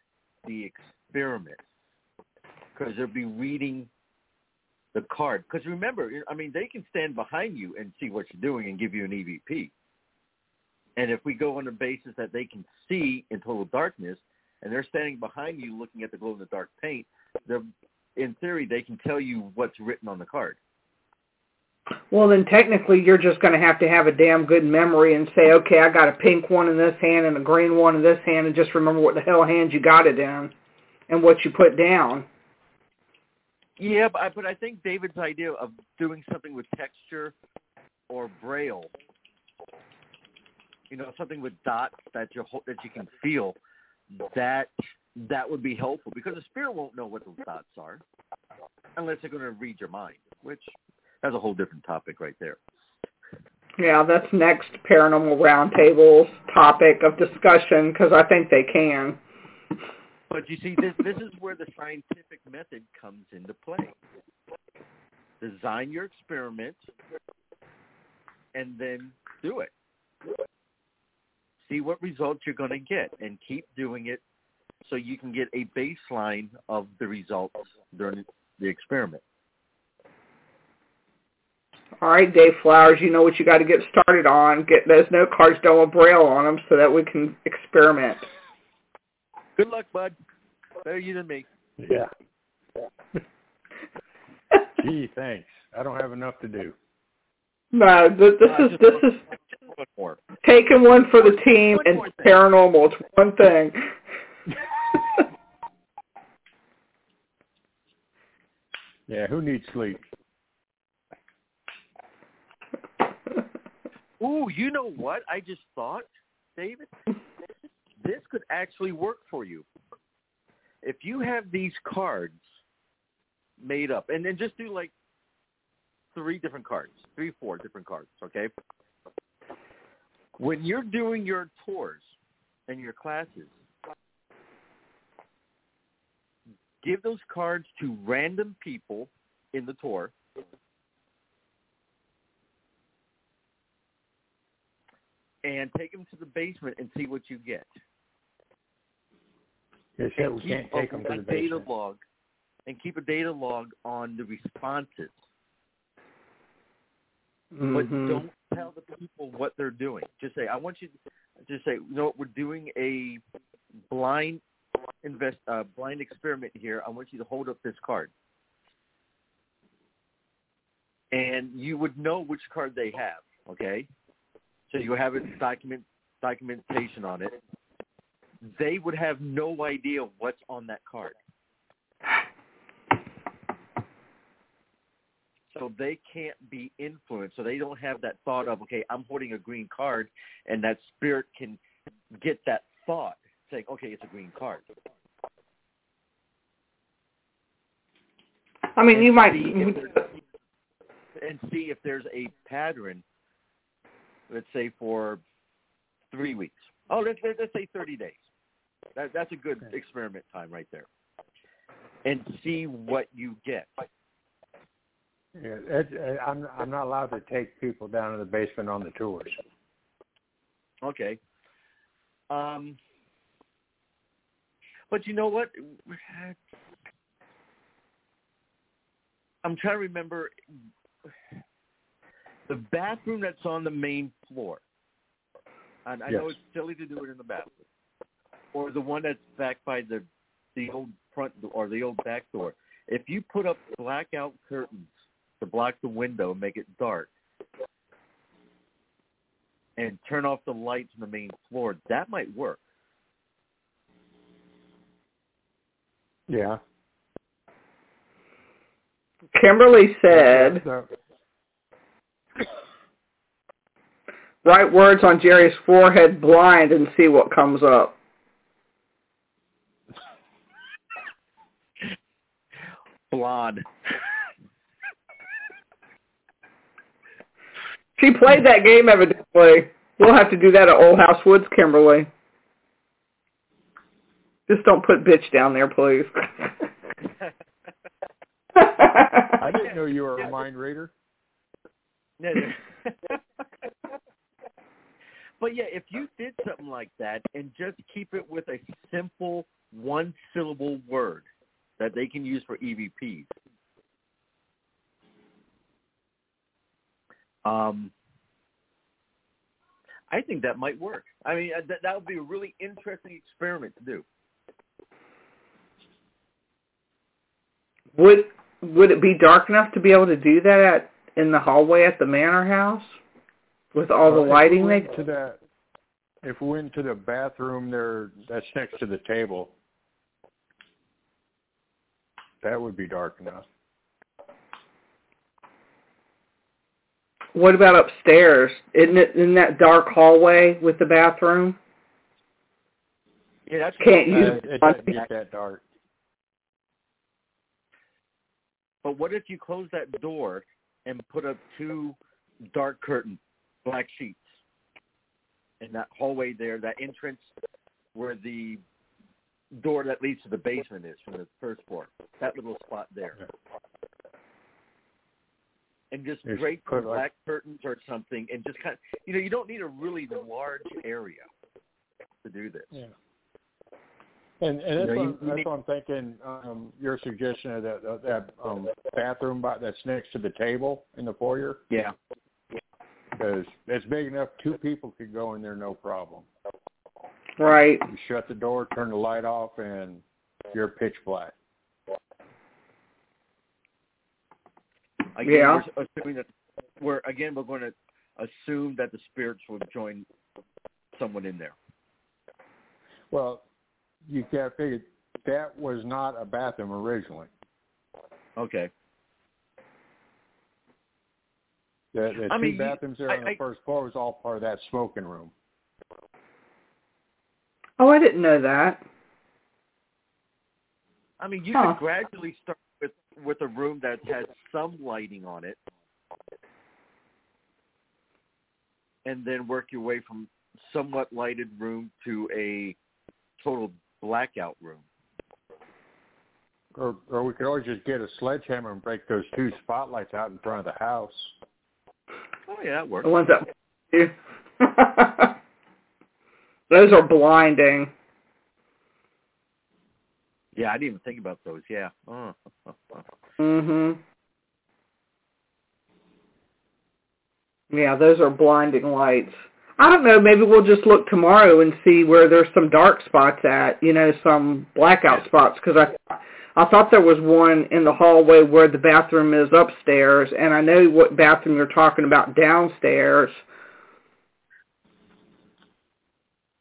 the experiment because they'll be reading the card. Because remember, I mean, they can stand behind you and see what you're doing and give you an EVP. And if we go on the basis that they can see in total darkness, and they're standing behind you looking at the glow in the dark paint, they're in theory they can tell you what's written on the card. Well, then technically you're just going to have to have a damn good memory and say, okay, I got a pink one in this hand and a green one in this hand, and just remember what the hell hand you got it in and what you put down. Yeah, but I, but I think David's idea of doing something with texture or braille, you know, something with dots that you that you can feel, that that would be helpful because the spirit won't know what those thoughts are unless they're going to read your mind, which that's a whole different topic right there. Yeah, that's next paranormal roundtable's topic of discussion because I think they can. But you see, this this is where the scientific method comes into play. Design your experiment, and then do it. See what results you're going to get, and keep doing it, so you can get a baseline of the results during the experiment. All right, Dave Flowers, you know what you got to get started on. Get those note cards done with braille on them so that we can experiment. Good luck, bud. Better you than me. Yeah. Gee, thanks. I don't have enough to do. No, th- this Uh, is this one- is One more. taking one for the team One and paranormal. It's one thing. Yeah, who needs sleep? Ooh, you know what? I just thought, David, this could actually work for you. If you have these cards made up, and then just do like three different cards, three, four different cards, okay? When you're doing your tours and your classes, give those cards to random people in the tour and take them to the basement and see what you get. Said And we keep can't take a, them to the data basement. log and keep a data log on the responses. But Mhm. don't tell the people what they're doing. Just say, I want you to just say, you know what, we're doing a blind invest uh, blind experiment here. I want you to hold up this card. and you would know which card they have. Okay, so you have a document documentation on it. They would have no idea what's on that card. So they can't be influenced. So they don't have that thought of, okay, I'm holding a green card, and that spirit can get that thought saying, okay, it's a green card. I mean, and you might. see if there's- and see if there's a pattern. Let's say for three weeks. Oh, let's let's let's say thirty days. That, that's a good Okay. experiment time right there. And see what you get. Yeah, it's, uh, I'm I'm not allowed to take people down to the basement on the tours. Okay. Um, but you know what? I'm trying to remember the bathroom that's on the main floor. And I know it's silly to do it in the bathroom, or the one that's back by the the old front or the old back door. If you put up blackout curtains to block the window, and make it dark, and turn off the lights on the main floor, that might work. Yeah. Kimberly said, So- "Write words on Jerry's forehead, blind, and see what comes up." Blonde. She played that game evidently. We'll have to do that at Old House Woods, Kimberly. Just don't put bitch down there, please. I didn't know you were a mind reader. No, no. but yeah, if you did something like that and just keep it with a simple one syllable word that they can use for EVPs. Um, I think that might work. I mean, uh, that that would be a really interesting experiment to do. Would would it be dark enough to be able to do that at in the hallway at the manor house with all the Well, we lighting they to that, if we went to the bathroom there, that's next to the table. That would be dark enough. What about upstairs? Isn't it in that dark hallway with the bathroom? Yeah, that's Can't Uh, use it doesn't get that dark. But what if you close that door and put up two dark curtain black sheets in that hallway there, that entrance where the door that leads to the basement is from the first floor, that little spot there. And just Just drape like- black curtains or something and just kind of, you know, you don't need a really large area to do this. Yeah. And and that's, You know, what, you- you that's what I'm thinking. Um, your suggestion of that that, that um, bathroom by, that's next to the table in the foyer, Yeah. because it's big enough two people could go in there no problem. Right. You shut the door, turn the light off, and you're pitch black. Again, Yeah. we're assuming that we're again we're going to assume that the spirits will join someone in there. Well, you got to figure that was not a bathroom originally. Okay. The, the I two mean, bathrooms there I- on the I- first floor was all part of that smoking room. Oh, I didn't know that. I mean, you Huh. could gradually start with with a room that has some lighting on it, and then work your way from somewhat lighted room to a total blackout room. Or, or we could always just get a sledgehammer and break those two spotlights out in front of the house. Oh yeah, that works. The ones that Those are blinding. Yeah, I didn't even think about those. Yeah. Oh. Mhm. Yeah, those are blinding lights. I don't know, maybe we'll just look tomorrow and see where there's some dark spots at, you know, some blackout spots cuz I I thought there was one in the hallway where the bathroom is upstairs, and I know what bathroom you're talking about downstairs.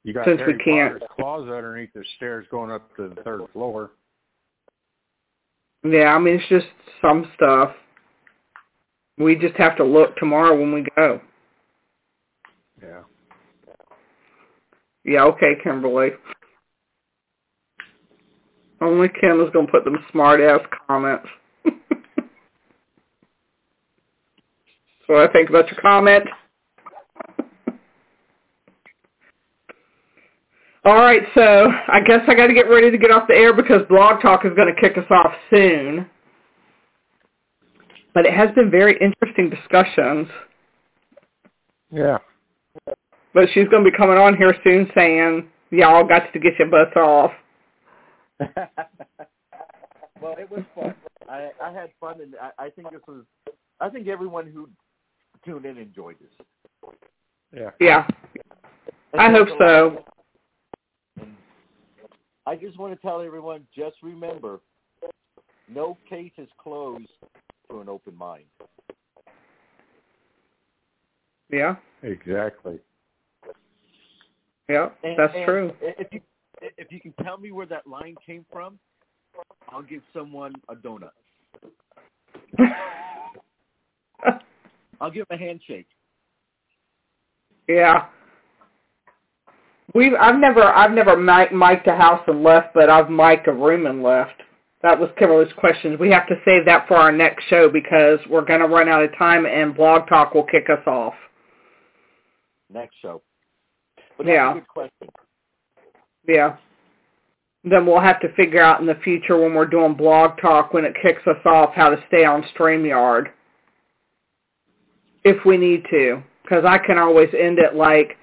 You got Since we can't- Potter's closet underneath the stairs going up to the third floor. Yeah, I mean it's just some stuff. We just have to look tomorrow when we go. Yeah. Yeah, okay, Kimberly. Only Kim is gonna put them smart ass comments. so I think about your comment. All right, so I guess I got to get ready to get off the air because Blog Talk is going to kick us off soon. But it has been very interesting discussions. Yeah. But she's going to be coming on here soon saying, y'all got to get your butts off. well, it was fun. I, I had fun, and I, I think this was. I think everyone who tuned in enjoyed this. Yeah. Yeah, And I hope a so. I just want to tell everyone: just remember, no case is closed to an open mind. Yeah, Exactly. Yeah, And, that's and true. If you if you can tell me where that line came from, I'll give someone a donut. I'll give them a handshake. yeah. We've I've never I've never mic mic'd a house and left, but I've mic'd a room and left. That was Kimberly's question. We have to save that for our next show because we're going to run out of time and Blog Talk will kick us off. Next show. But that's Yeah. a good question. Yeah. Then we'll have to figure out in the future when we're doing Blog Talk when it kicks us off how to stay on StreamYard. If we need to. Because I can always end it like,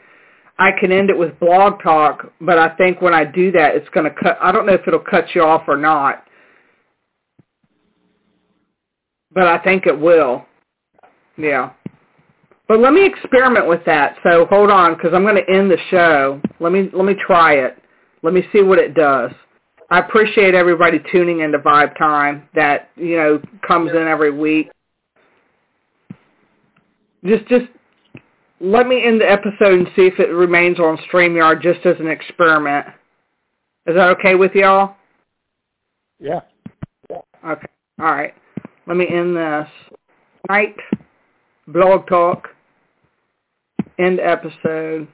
I can end it with Blog Talk, but I think when I do that it's going to cut, I don't know if it'll cut you off or not. But I think it will. Yeah. But let me experiment with that. So hold on, because I'm going to end the show. Let me let me try it. Let me see what it does. I appreciate everybody tuning into Vibe Time that you know comes in every week. Just just let me end the episode and see if it remains on StreamYard just as an experiment. Is that okay with y'all? Yeah. Okay. All right. Let me end this. Night. Blog Talk. End episode.